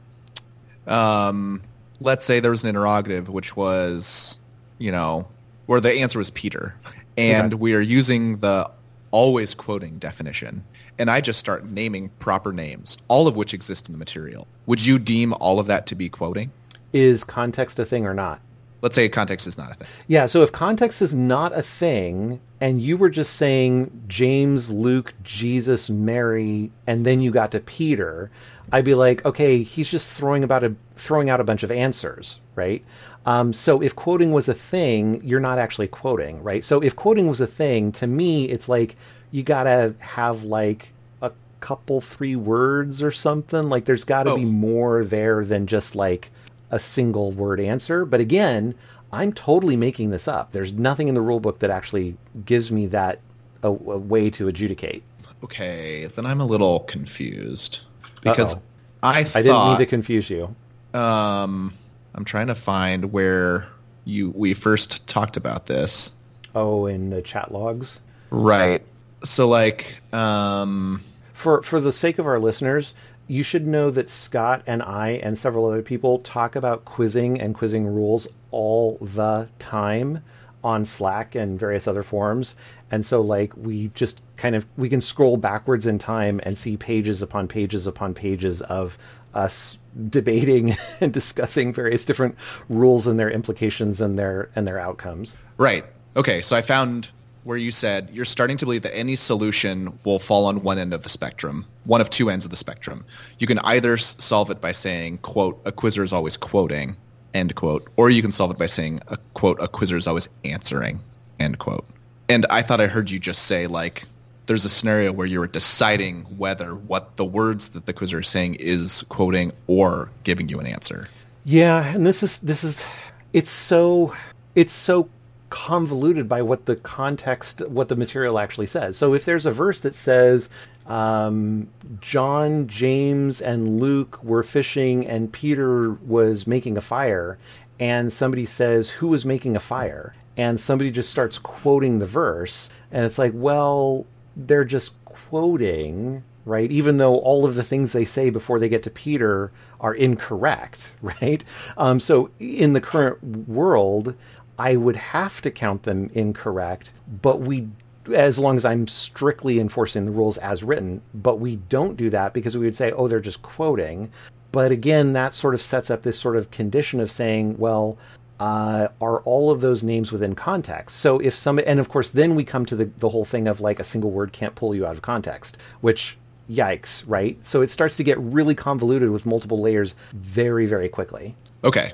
um, let's say there was an interrogative, which was, you know, where the answer was Peter, and okay. we are using the always quoting definition and I just start naming proper names, all of which exist in the material, would you deem all of that to be quoting? Is context a thing or not? Let's say context is not a thing. Yeah, so if context is not a thing, and you were just saying James, Luke, Jesus, Mary, and then you got to Peter, I'd be like, okay, he's just throwing about a throwing out a bunch of answers, right? Um, so if quoting was a thing, you're not actually quoting, right? So if quoting was a thing, to me, it's like you gotta have like a couple three words or something. Like there's got to oh. be more there than just like a single word answer. But again i'm totally making this up. There's nothing in the rule book that actually gives me that a, a way to adjudicate. Okay then i'm a little confused. Because Uh-oh. i thought, i didn't mean to confuse you. um i'm trying to find where you we first talked about this. Oh in the chat logs? Right so like um for for the sake of our listeners you should know that Scott and I and several other people talk about quizzing and quizzing rules all the time on Slack and various other forums. And so like we just kind of we can scroll backwards in time and see pages upon pages upon pages of us debating and discussing various different rules and their implications and their and their outcomes. Right. Okay, so I found where you said you're starting to believe that any solution will fall on one end of the spectrum, one of two ends of the spectrum. You can either solve it by saying, quote, a quizzer is always quoting, end quote, or you can solve it by saying, a quote, a quizzer is always answering, end quote. And I thought I heard you just say, like, there's a scenario where you're deciding whether what the words that the quizzer is saying is quoting or giving you an answer. Yeah, and this is this is it's so it's so convoluted by what the context what the material actually says. So if there's a verse that says um, John, James, and Luke were fishing, and Peter was making a fire, and somebody says, Who was making a fire? And somebody just starts quoting the verse, and it's like, Well, they're just quoting, right? Even though all of the things they say before they get to Peter are incorrect, right? Um, so in the current world, I would have to count them incorrect, but we as long as I'm strictly enforcing the rules as written, but we don't do that because we would say, oh, they're just quoting. But again, that sort of sets up this sort of condition of saying, well, uh, are all of those names within context? So if some, and of course, then we come to the, the whole thing of like a single word can't pull you out of context, which yikes, right? So it starts to get really convoluted with multiple layers very, very quickly. Okay.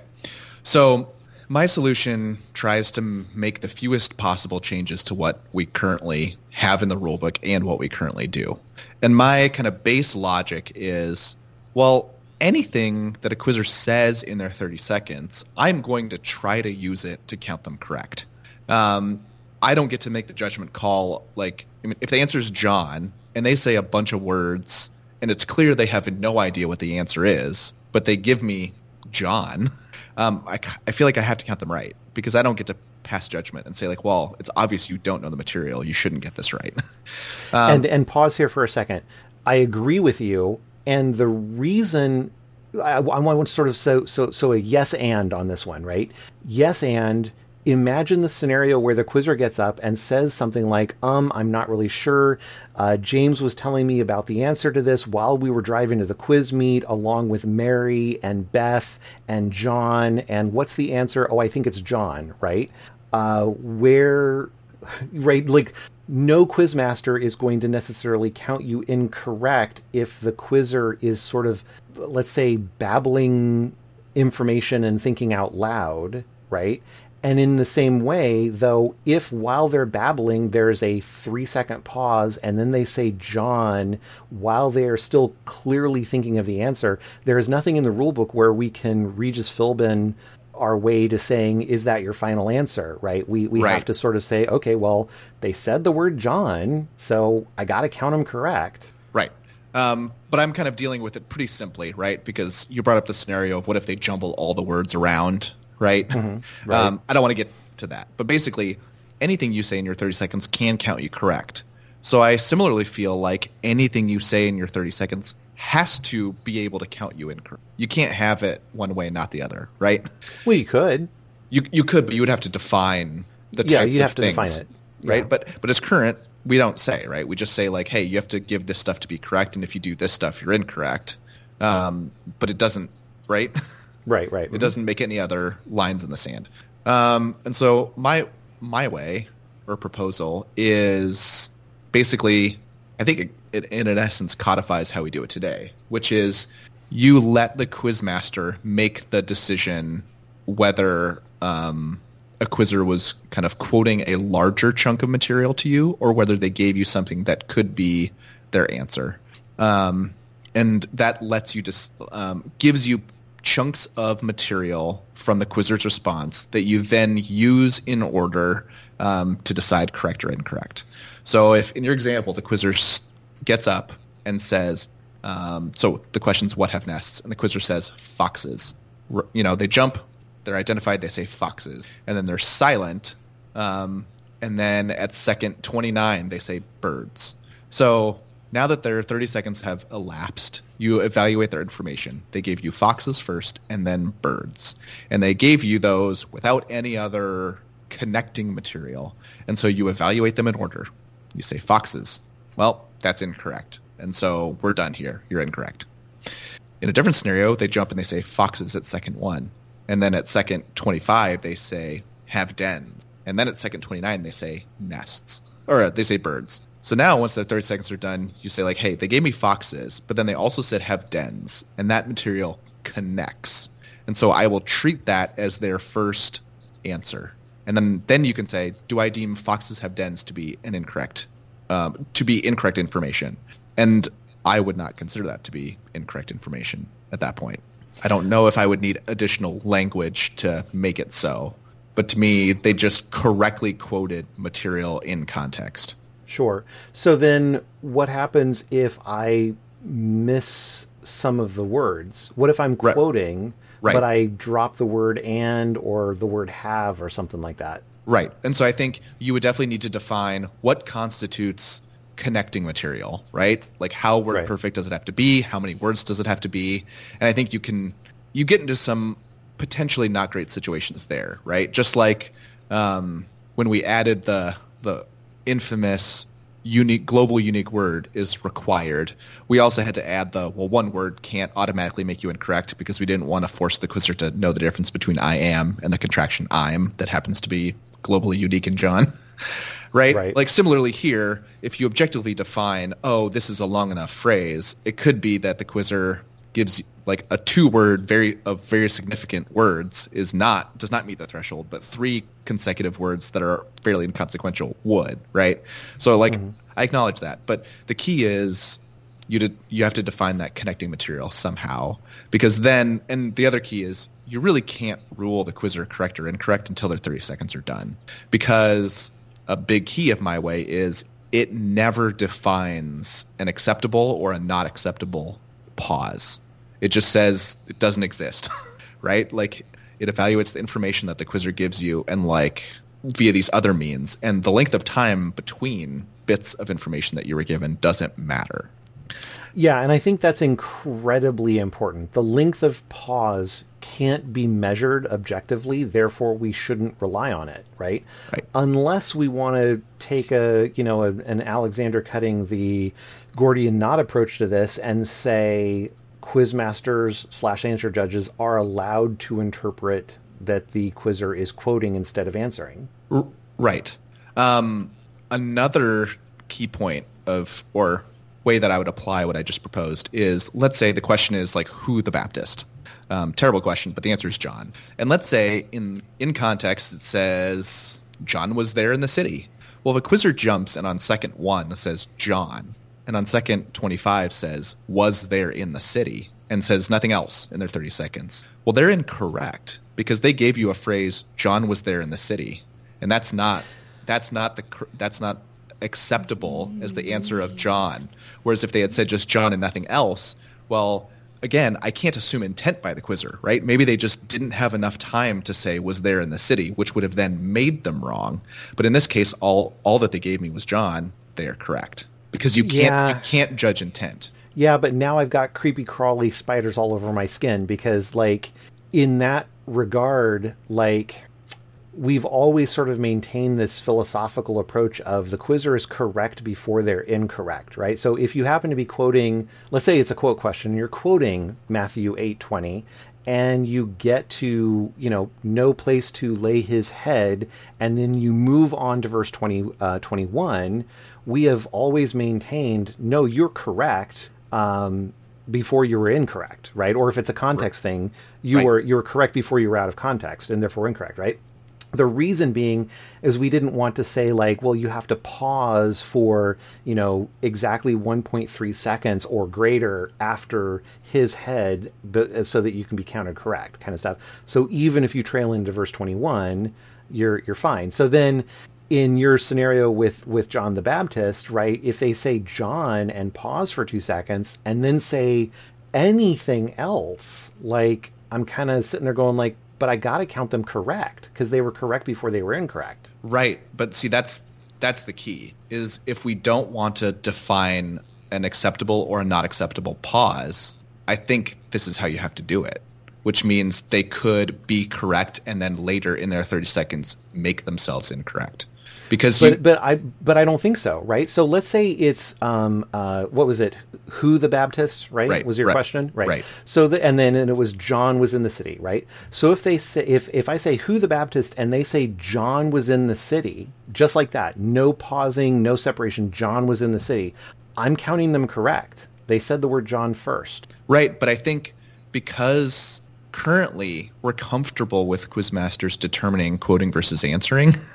So my solution tries to make the fewest possible changes to what we currently have in the rulebook and what we currently do. And my kind of base logic is, well, anything that a quizzer says in their 30 seconds, I'm going to try to use it to count them correct. Um, I don't get to make the judgment call. Like, I mean, if the answer is John and they say a bunch of words and it's clear they have no idea what the answer is, but they give me John, um, I, I feel like I have to count them right because I don't get to pass judgment and say like, well, it's obvious you don't know the material. You shouldn't get this right. um, and and pause here for a second. I agree with you, and the reason I, I want to sort of so so so a yes and on this one, right? Yes and imagine the scenario where the quizzer gets up and says something like, um, I'm not really sure. Uh, James was telling me about the answer to this while we were driving to the quiz meet, along with Mary and Beth and John. And what's the answer? Oh, I think it's John, right? Uh, where, right, like, no quizmaster is going to necessarily count you incorrect if the quizzer is sort of, let's say, babbling information and thinking out loud, right? And in the same way, though, if while they're babbling, there's a three second pause and then they say John while they are still clearly thinking of the answer, there is nothing in the rule book where we can Regis Philbin our way to saying, is that your final answer, right? We, we right. have to sort of say, okay, well, they said the word John, so I got to count them correct. Right. Um, but I'm kind of dealing with it pretty simply, right? Because you brought up the scenario of what if they jumble all the words around right? Mm-hmm, right. Um, I don't want to get to that, but basically, anything you say in your 30 seconds can count you correct. So I similarly feel like anything you say in your 30 seconds has to be able to count you incorrect. You can't have it one way, not the other, right? Well, you could. You you could, but you would have to define the types yeah, you'd have to things, define it, yeah. right? But but as current, we don't say, right? We just say like, hey, you have to give this stuff to be correct, and if you do this stuff, you're incorrect. Um, but it doesn't, right? Right, right. It doesn't make any other lines in the sand. Um, and so my my way or proposal is basically, I think it, in an essence codifies how we do it today, which is you let the quizmaster make the decision whether um, a quizzer was kind of quoting a larger chunk of material to you or whether they gave you something that could be their answer. Um, and that lets you just um, gives you chunks of material from the quizzer's response that you then use in order um, to decide correct or incorrect. So if in your example the quizzer gets up and says, um, so the question's what have nests, and the quizzer says foxes. You know, they jump, they're identified, they say foxes, and then they're silent, um, and then at second 29 they say birds. So now that their 30 seconds have elapsed, you evaluate their information. They gave you foxes first and then birds. And they gave you those without any other connecting material. And so you evaluate them in order. You say foxes. Well, that's incorrect. And so we're done here. You're incorrect. In a different scenario, they jump and they say foxes at second one. And then at second 25, they say have dens. And then at second 29, they say nests. Or uh, they say birds. So now, once the 30 seconds are done, you say like, "Hey, they gave me foxes, but then they also said have dens, and that material connects." And so I will treat that as their first answer, and then then you can say, "Do I deem foxes have dens to be an incorrect um, to be incorrect information, and I would not consider that to be incorrect information at that point. I don't know if I would need additional language to make it so, but to me, they just correctly quoted material in context. Sure. So then, what happens if I miss some of the words? What if I'm quoting, right. but I drop the word and or the word have or something like that? Right. And so I think you would definitely need to define what constitutes connecting material, right? Like how word right. perfect does it have to be? How many words does it have to be? And I think you can you get into some potentially not great situations there, right? Just like um, when we added the the infamous unique global unique word is required. We also had to add the well one word can't automatically make you incorrect because we didn't want to force the quizzer to know the difference between I am and the contraction I'm that happens to be globally unique in John. right? right? Like similarly here, if you objectively define, oh, this is a long enough phrase, it could be that the quizzer gives like a two word very of very significant words is not does not meet the threshold, but three consecutive words that are fairly inconsequential would, right? So like mm-hmm. I acknowledge that, but the key is you to, you have to define that connecting material somehow because then and the other key is you really can't rule the quizzer correct or incorrect until their 30 seconds are done because a big key of my way is it never defines an acceptable or a not acceptable pause. It just says it doesn't exist, right? Like it evaluates the information that the quizzer gives you and like via these other means and the length of time between bits of information that you were given doesn't matter. Yeah, and I think that's incredibly important. The length of pause can't be measured objectively, therefore we shouldn't rely on it, right? right. Unless we want to take a, you know, a, an Alexander cutting the Gordian knot approach to this and say quizmasters slash answer judges are allowed to interpret that the quizzer is quoting instead of answering. Right. Um, another key point of, or way that I would apply what I just proposed is let's say the question is like who the Baptist. Um, terrible question, but the answer is John. And let's say in in context it says John was there in the city. Well, the quizzer jumps and on second one says John, and on second twenty five says was there in the city, and says nothing else in their thirty seconds. Well, they're incorrect because they gave you a phrase John was there in the city, and that's not that's not the that's not acceptable as the answer of John. Whereas if they had said just John and nothing else, well, again, I can't assume intent by the quizzer, right? Maybe they just didn't have enough time to say was there in the city, which would have then made them wrong. But in this case, all all that they gave me was John. They are correct because you can't yeah. you can't judge intent. Yeah, but now I've got creepy crawly spiders all over my skin because like in that regard, like we've always sort of maintained this philosophical approach of the quizzer is correct before they're incorrect, right? So if you happen to be quoting, let's say it's a quote question, you're quoting Matthew 8:20 and you get to, you know, no place to lay his head and then you move on to verse 20 uh, 21, we have always maintained no, you're correct. Um, before you were incorrect, right? Or if it's a context right. thing, you right. were you were correct before you were out of context and therefore incorrect, right? The reason being is we didn't want to say like, well, you have to pause for, you know, exactly 1.3 seconds or greater after his head so that you can be counted correct kind of stuff. So even if you trail into verse 21, you're you're fine. So then in your scenario with with John the Baptist, right? If they say John and pause for 2 seconds and then say anything else, like I'm kind of sitting there going like but I got to count them correct because they were correct before they were incorrect. Right, but see that's that's the key is if we don't want to define an acceptable or a not acceptable pause, I think this is how you have to do it, which means they could be correct and then later in their 30 seconds make themselves incorrect because but, you... but I but I don't think so, right? So let's say it's um uh what was it? Who the Baptist, right? right was your right, question, right? Right. So the, and then and it was John was in the city, right? So if they say if if I say who the Baptist and they say John was in the city, just like that, no pausing, no separation, John was in the city. I'm counting them correct. They said the word John first. Right, but I think because currently we're comfortable with quizmasters determining quoting versus answering.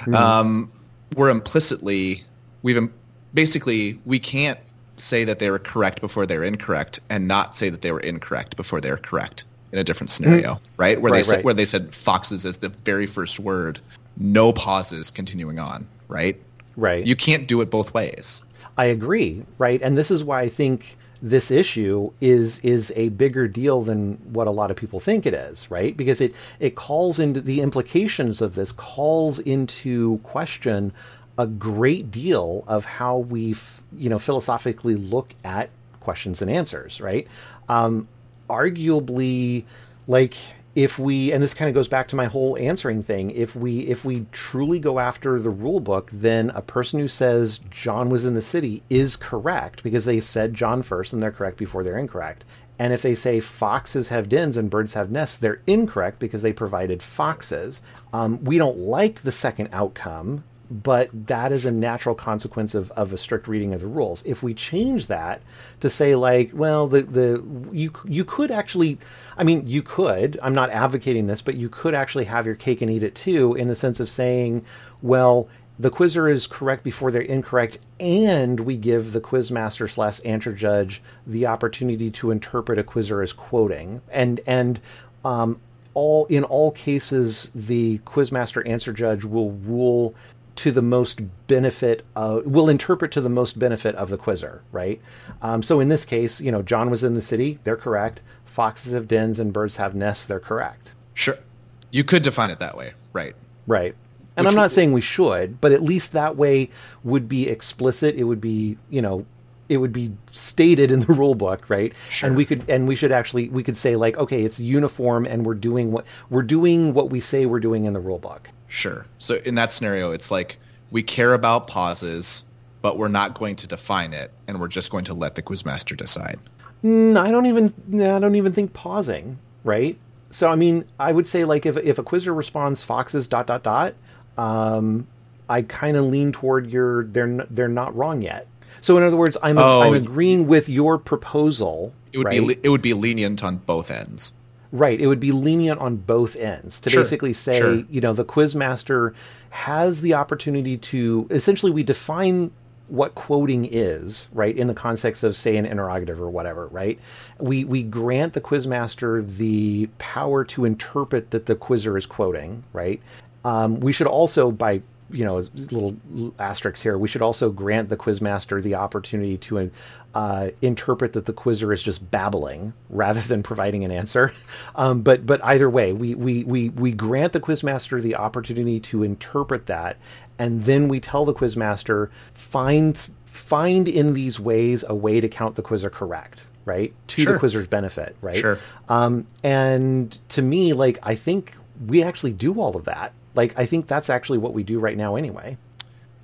Mm-hmm. Um, we're implicitly we've basically we can't say that they were correct before they were incorrect and not say that they were incorrect before they were correct in a different scenario, mm-hmm. right? Where right, they said right. where they said foxes as the very first word, no pauses continuing on, right? Right. You can't do it both ways. I agree, right? And this is why I think this issue is is a bigger deal than what a lot of people think it is, right? Because it it calls into the implications of this calls into question a great deal of how we you know philosophically look at questions and answers, right? Um, arguably, like if we and this kind of goes back to my whole answering thing if we if we truly go after the rule book then a person who says john was in the city is correct because they said john first and they're correct before they're incorrect. And if they say foxes have dens and birds have nests they're incorrect because they provided foxes. Um, we don't like the second outcome but that is a natural consequence of, of a strict reading of the rules. If we change that to say like, well, the the you you could actually, I mean, you could. I'm not advocating this, but you could actually have your cake and eat it too, in the sense of saying, well, the quizzer is correct before they're incorrect, and we give the quizmaster slash answer judge the opportunity to interpret a quizzer as quoting, and and um, all in all cases, the quizmaster answer judge will rule to the most benefit of, will interpret to the most benefit of the quizzer, right? Um, so in this case, you know, John was in the city, they're correct. Foxes have dens and birds have nests, they're correct. Sure. You could define it that way, right? Right. And Which I'm not saying we should, but at least that way would be explicit. It would be, you know, it would be stated in the rule book, right? Sure. And we could and we should actually we could say like, okay, it's uniform and we're doing what we're doing what we say we're doing in the rule book. Sure. So in that scenario, it's like we care about pauses, but we're not going to define it, and we're just going to let the quizmaster decide. Mm, I don't even. I don't even think pausing. Right. So I mean, I would say like if if a quizzer responds foxes dot dot dot, um, I kind of lean toward your they're they're not wrong yet. So in other words, I'm oh, I'm agreeing with your proposal. It would right? be it would be lenient on both ends. Right. It would be lenient on both ends to sure. basically say, sure. you know, the quizmaster has the opportunity to essentially we define what quoting is, right, in the context of say an interrogative or whatever, right? We we grant the quizmaster the power to interpret that the quizzer is quoting, right? Um, we should also, by you know, little asterisks here, we should also grant the quizmaster the opportunity to uh, interpret that the quizzer is just babbling rather than providing an answer. Um, but but either way, we, we we we grant the quizmaster the opportunity to interpret that, and then we tell the quizmaster find find in these ways a way to count the quizzer correct right to sure. the quizzer's benefit right sure. um, and to me like i think we actually do all of that like I think that's actually what we do right now anyway.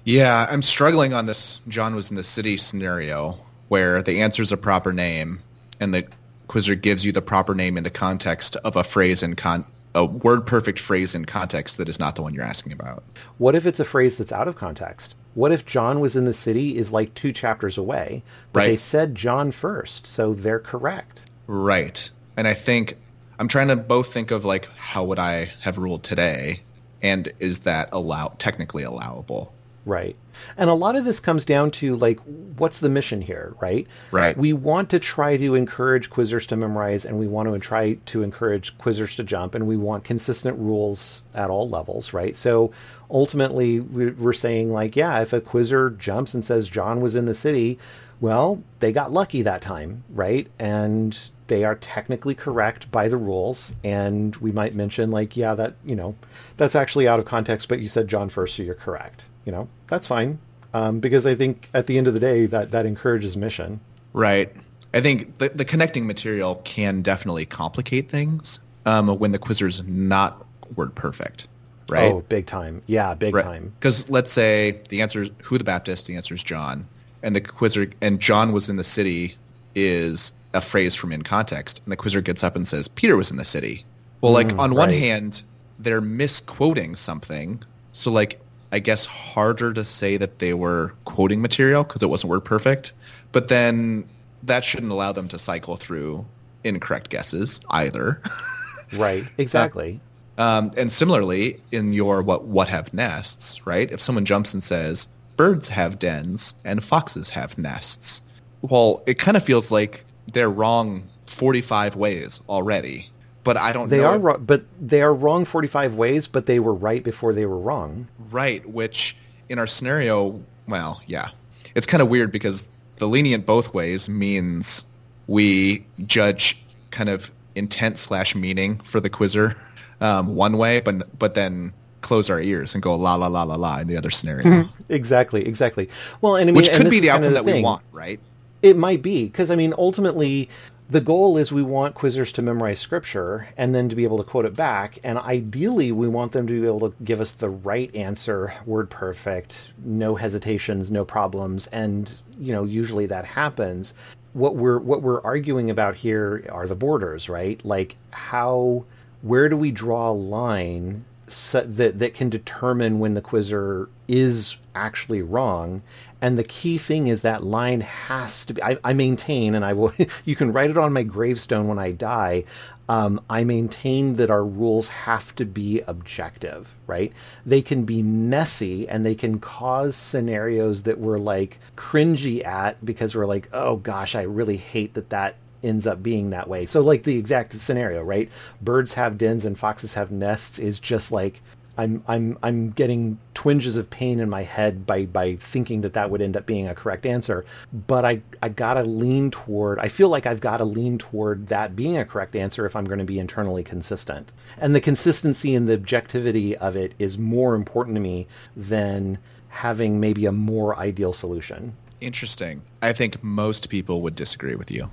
Yeah, I'm struggling on this John was in the city scenario where the answer is a proper name and the quizzer gives you the proper name in the context of a phrase in con a word perfect phrase in context that is not the one you're asking about. What if it's a phrase that's out of context? What if John was in the city is like two chapters away, but right. they said John first, so they're correct. Right. And I think I'm trying to both think of like how would I have ruled today and is that allow technically allowable? Right. And a lot of this comes down to like what's the mission here, right? Right. We want to try to encourage quizzers to memorize and we want to try to encourage quizzers to jump and we want consistent rules at all levels, right? So ultimately we're saying like, yeah, if a quizzer jumps and says John was in the city, well, they got lucky that time, right? And they are technically correct by the rules. And we might mention, like, yeah, that, you know, that's actually out of context, but you said John first, so you're correct. You know, that's fine. Um, because I think at the end of the day, that, that encourages mission. Right. I think the, the connecting material can definitely complicate things um, when the quizzer's not word perfect. Right? Oh, big time. Yeah, big right. time. Because let's say the answer is who the Baptist, the answer is John and the quizzer and John was in the city is a phrase from in context, and the quizzer gets up and says Peter was in the city. Well, like mm, on right. one hand, they're misquoting something, so like I guess harder to say that they were quoting material because it wasn't word perfect, but then that shouldn't allow them to cycle through incorrect guesses either. right. Exactly. Um, and similarly, in your what what have nests, right? If someone jumps and says birds have dens and foxes have nests. Well, it kind of feels like they're wrong 45 ways already. But I don't They know. are wrong, but they are wrong 45 ways, but they were right before they were wrong. Right, which in our scenario, well, yeah. It's kind of weird because the lenient both ways means we judge kind of intent slash meaning for the quizzer um, one way, but but then close our ears and go la la la la la in the other scenario, Exactly, exactly. Well, and I mean, which could be the kind of outcome that we want, right? It might be because I mean, ultimately, the goal is we want quizzers to memorize scripture and then to be able to quote it back, and ideally, we want them to be able to give us the right answer, word perfect, no hesitations, no problems, and you know, usually that happens. What we're what we're arguing about here are the borders, right? Like how where do we draw a line that that can determine when the quizzer is actually wrong. And the key thing is that line has to be i, I maintain and i will you can write it on my gravestone when i die um, i maintain that our rules have to be objective right? They can be messy and they can cause scenarios that we're like cringy at because we're like oh gosh i really hate that that ends up being that way. So like the exact scenario, right? Birds have dens and foxes have nests is just like I'm I'm I'm getting twinges of pain in my head by by thinking that that would end up being a correct answer. But I I gotta lean toward. I feel like I've got to lean toward that being a correct answer if I'm going to be internally consistent. And the consistency and the objectivity of it is more important to me than having maybe a more ideal solution. Interesting. I think most people would disagree with you.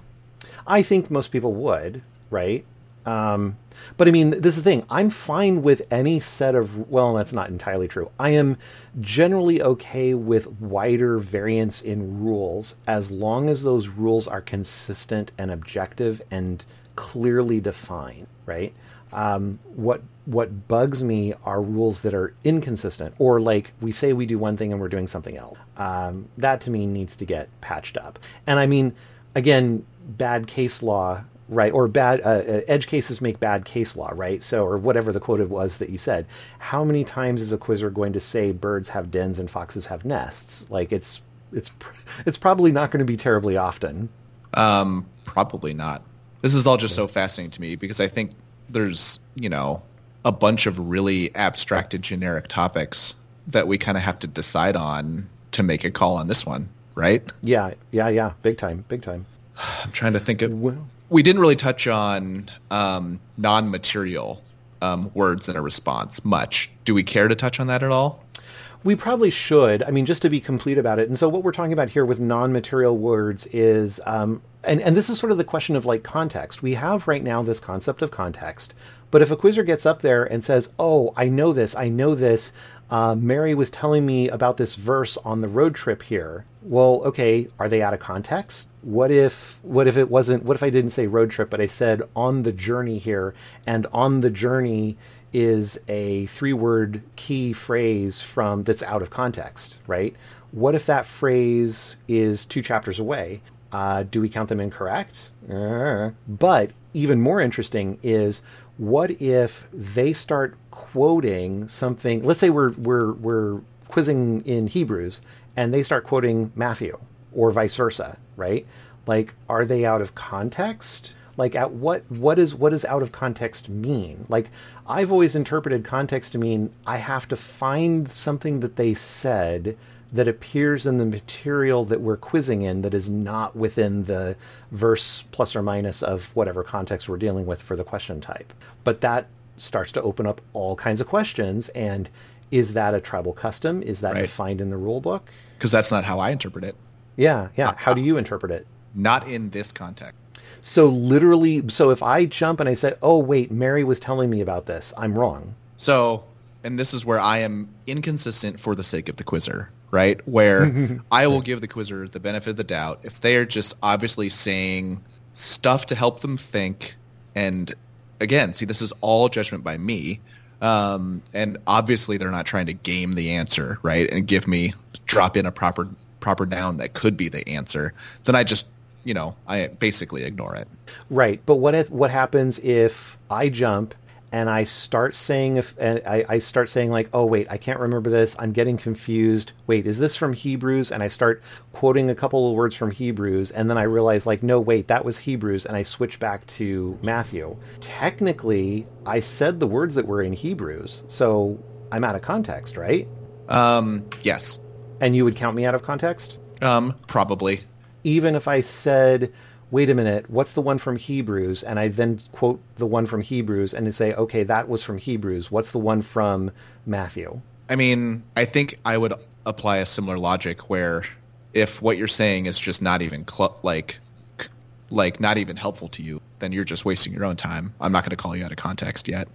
I think most people would, right? Um, but I mean, this is the thing. I'm fine with any set of. Well, that's not entirely true. I am generally okay with wider variance in rules as long as those rules are consistent and objective and clearly defined, right? Um, what what bugs me are rules that are inconsistent or like we say we do one thing and we're doing something else. Um, that to me needs to get patched up. And I mean, again, bad case law, right? Or bad uh, uh, edge cases make bad case law, right? So, or whatever the quote was that you said. How many times is a quizzer going to say birds have dens and foxes have nests? Like it's it's it's probably not going to be terribly often. Um, probably not. This is all just so fascinating to me because I think there's, you know, a bunch of really abstracted generic topics that we kind of have to decide on to make a call on this one, right? Yeah, yeah, yeah, big time, big time. I'm trying to think of. Well, We didn't really touch on um, non-material um, words in a response much. Do we care to touch on that at all? We probably should. I mean, just to be complete about it. And so, what we're talking about here with non-material words is, um, and and this is sort of the question of like context. We have right now this concept of context, but if a quizzer gets up there and says, "Oh, I know this. I know this," uh, Mary was telling me about this verse on the road trip here. Well, okay, are they out of context? What if what if it wasn't? What if I didn't say road trip, but I said on the journey here, and on the journey is a three word key phrase from that's out of context, right? What if that phrase is two chapters away? Uh, do we count them incorrect? Uh, but even more interesting is what if they start quoting something? Let's say we're we're we're quizzing in Hebrews and they start quoting Matthew or vice versa, right? Like, are they out of context? like at what what is what does out of context mean like i've always interpreted context to mean i have to find something that they said that appears in the material that we're quizzing in that is not within the verse plus or minus of whatever context we're dealing with for the question type but that starts to open up all kinds of questions and is that a tribal custom is that Right. defined in the rule book Because that's not how I interpret it. Yeah yeah how do you interpret it Not in this context. So literally, so if I jump and I say, "Oh wait, Mary was telling me about this," I'm wrong. So, and this is where I am inconsistent for the sake of the quizzer, right? Where I will give the quizzer the benefit of the doubt if they are just obviously saying stuff to help them think. And again, see, this is all judgment by me. Um, and obviously they're not trying to game the answer, right? And give me, drop in a proper, proper noun that could be the answer. Then I just, you know, I basically ignore it. Right, but what if what happens if I jump and I start saying if and I, I start saying like, oh wait, I can't remember this. I'm getting confused. Wait, is this from Hebrews? And I start quoting a couple of words from Hebrews, and then I realize like, no, wait, that was Hebrews, and I switch back to Matthew. Technically, I said the words that were in Hebrews, so I'm out of context, right? Um, yes. And you would count me out of context? Um, probably. Even if I said wait a minute, what's the one from Hebrews? And I then quote the one from Hebrews and say, okay, that was from Hebrews. What's the one from Matthew? I mean, I think I would apply a similar logic where if what you're saying is just not even cl- like like not even helpful to you, then you're just wasting your own time. I'm not going to call you out of context yet.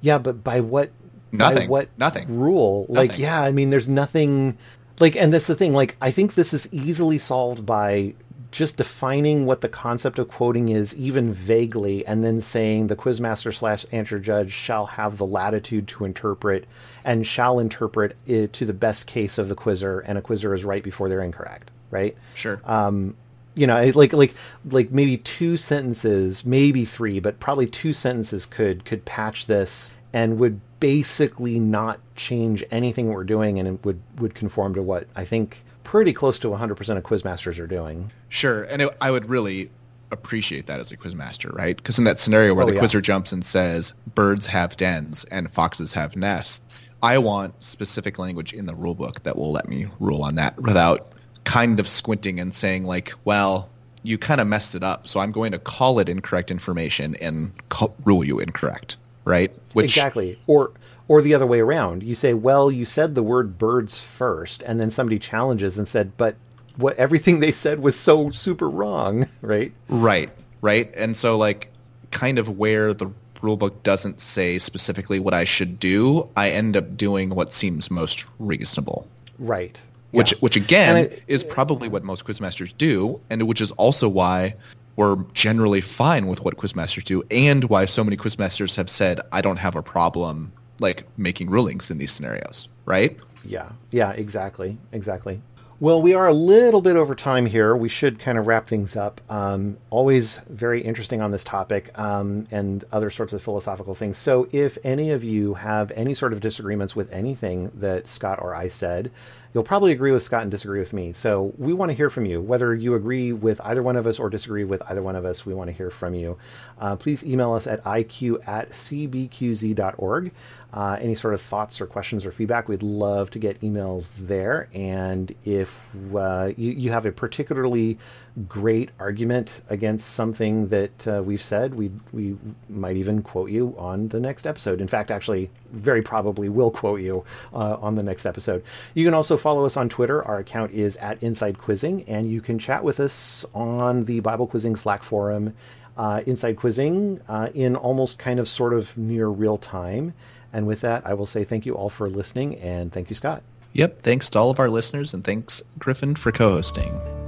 Yeah, but by what nothing by what nothing rule? Nothing. Like yeah, I mean there's nothing like and that's the thing like I think this is easily solved by just defining what the concept of quoting is even vaguely and then saying the quizmaster slash answer judge shall have the latitude to interpret and shall interpret it to the best case of the quizzer and a quizzer is right before they're incorrect right? Sure. Um, you know like like like maybe two sentences maybe three but probably two sentences could could patch this and would basically not change anything we're doing and it would would conform to what i think pretty close to 100% of quizmasters are doing. Sure, and it, I would really appreciate that as a quizmaster, right? Because in that scenario where oh, the yeah. quizzer jumps and says birds have dens and foxes have nests, I want specific language in the rulebook that will let me rule on that without kind of squinting and saying like, well, you kind of messed it up, so I'm going to call it incorrect information and call, rule you incorrect, right? Which exactly, or or the other way around. You say, well, you said the word birds first, and then somebody challenges and said, but what everything they said was so super wrong, right? Right, right. And so, like, kind of where the rulebook doesn't say specifically what I should do, I end up doing what seems most reasonable. Right. Which, yeah. which again, I, is probably what most quizmasters do, and which is also why we're generally fine with what quizmasters do, and why so many quizmasters have said, "I don't have a problem like making rulings in these scenarios, right? Yeah, yeah, exactly, exactly. Well, we are a little bit over time here. We should kind of wrap things up. Um, always very interesting on this topic um, and other sorts of philosophical things. So, if any of you have any sort of disagreements with anything that Scott or I said, you'll probably agree with Scott and disagree with me. So, we want to hear from you. Whether you agree with either one of us or disagree with either one of us, we want to hear from you. Uh, please email us at iq at cbqz.org uh, any sort of thoughts or questions or feedback, we'd love to get emails there. And if uh, you, you, have a particularly great argument against something that uh, we've said, we we might even quote you on the next episode. In fact, actually, very probably will quote you uh, on the next episode. You can also follow us on Twitter. Our account is at Inside Quizzing, and you can chat with us on the Bible Quizzing Slack forum. Uh, inside quizzing uh, in almost kind of sort of near real time. And with that, I will say thank you all for listening and thank you, Scott. Yep. Thanks to all of our listeners and thanks, Gryphon, for co hosting.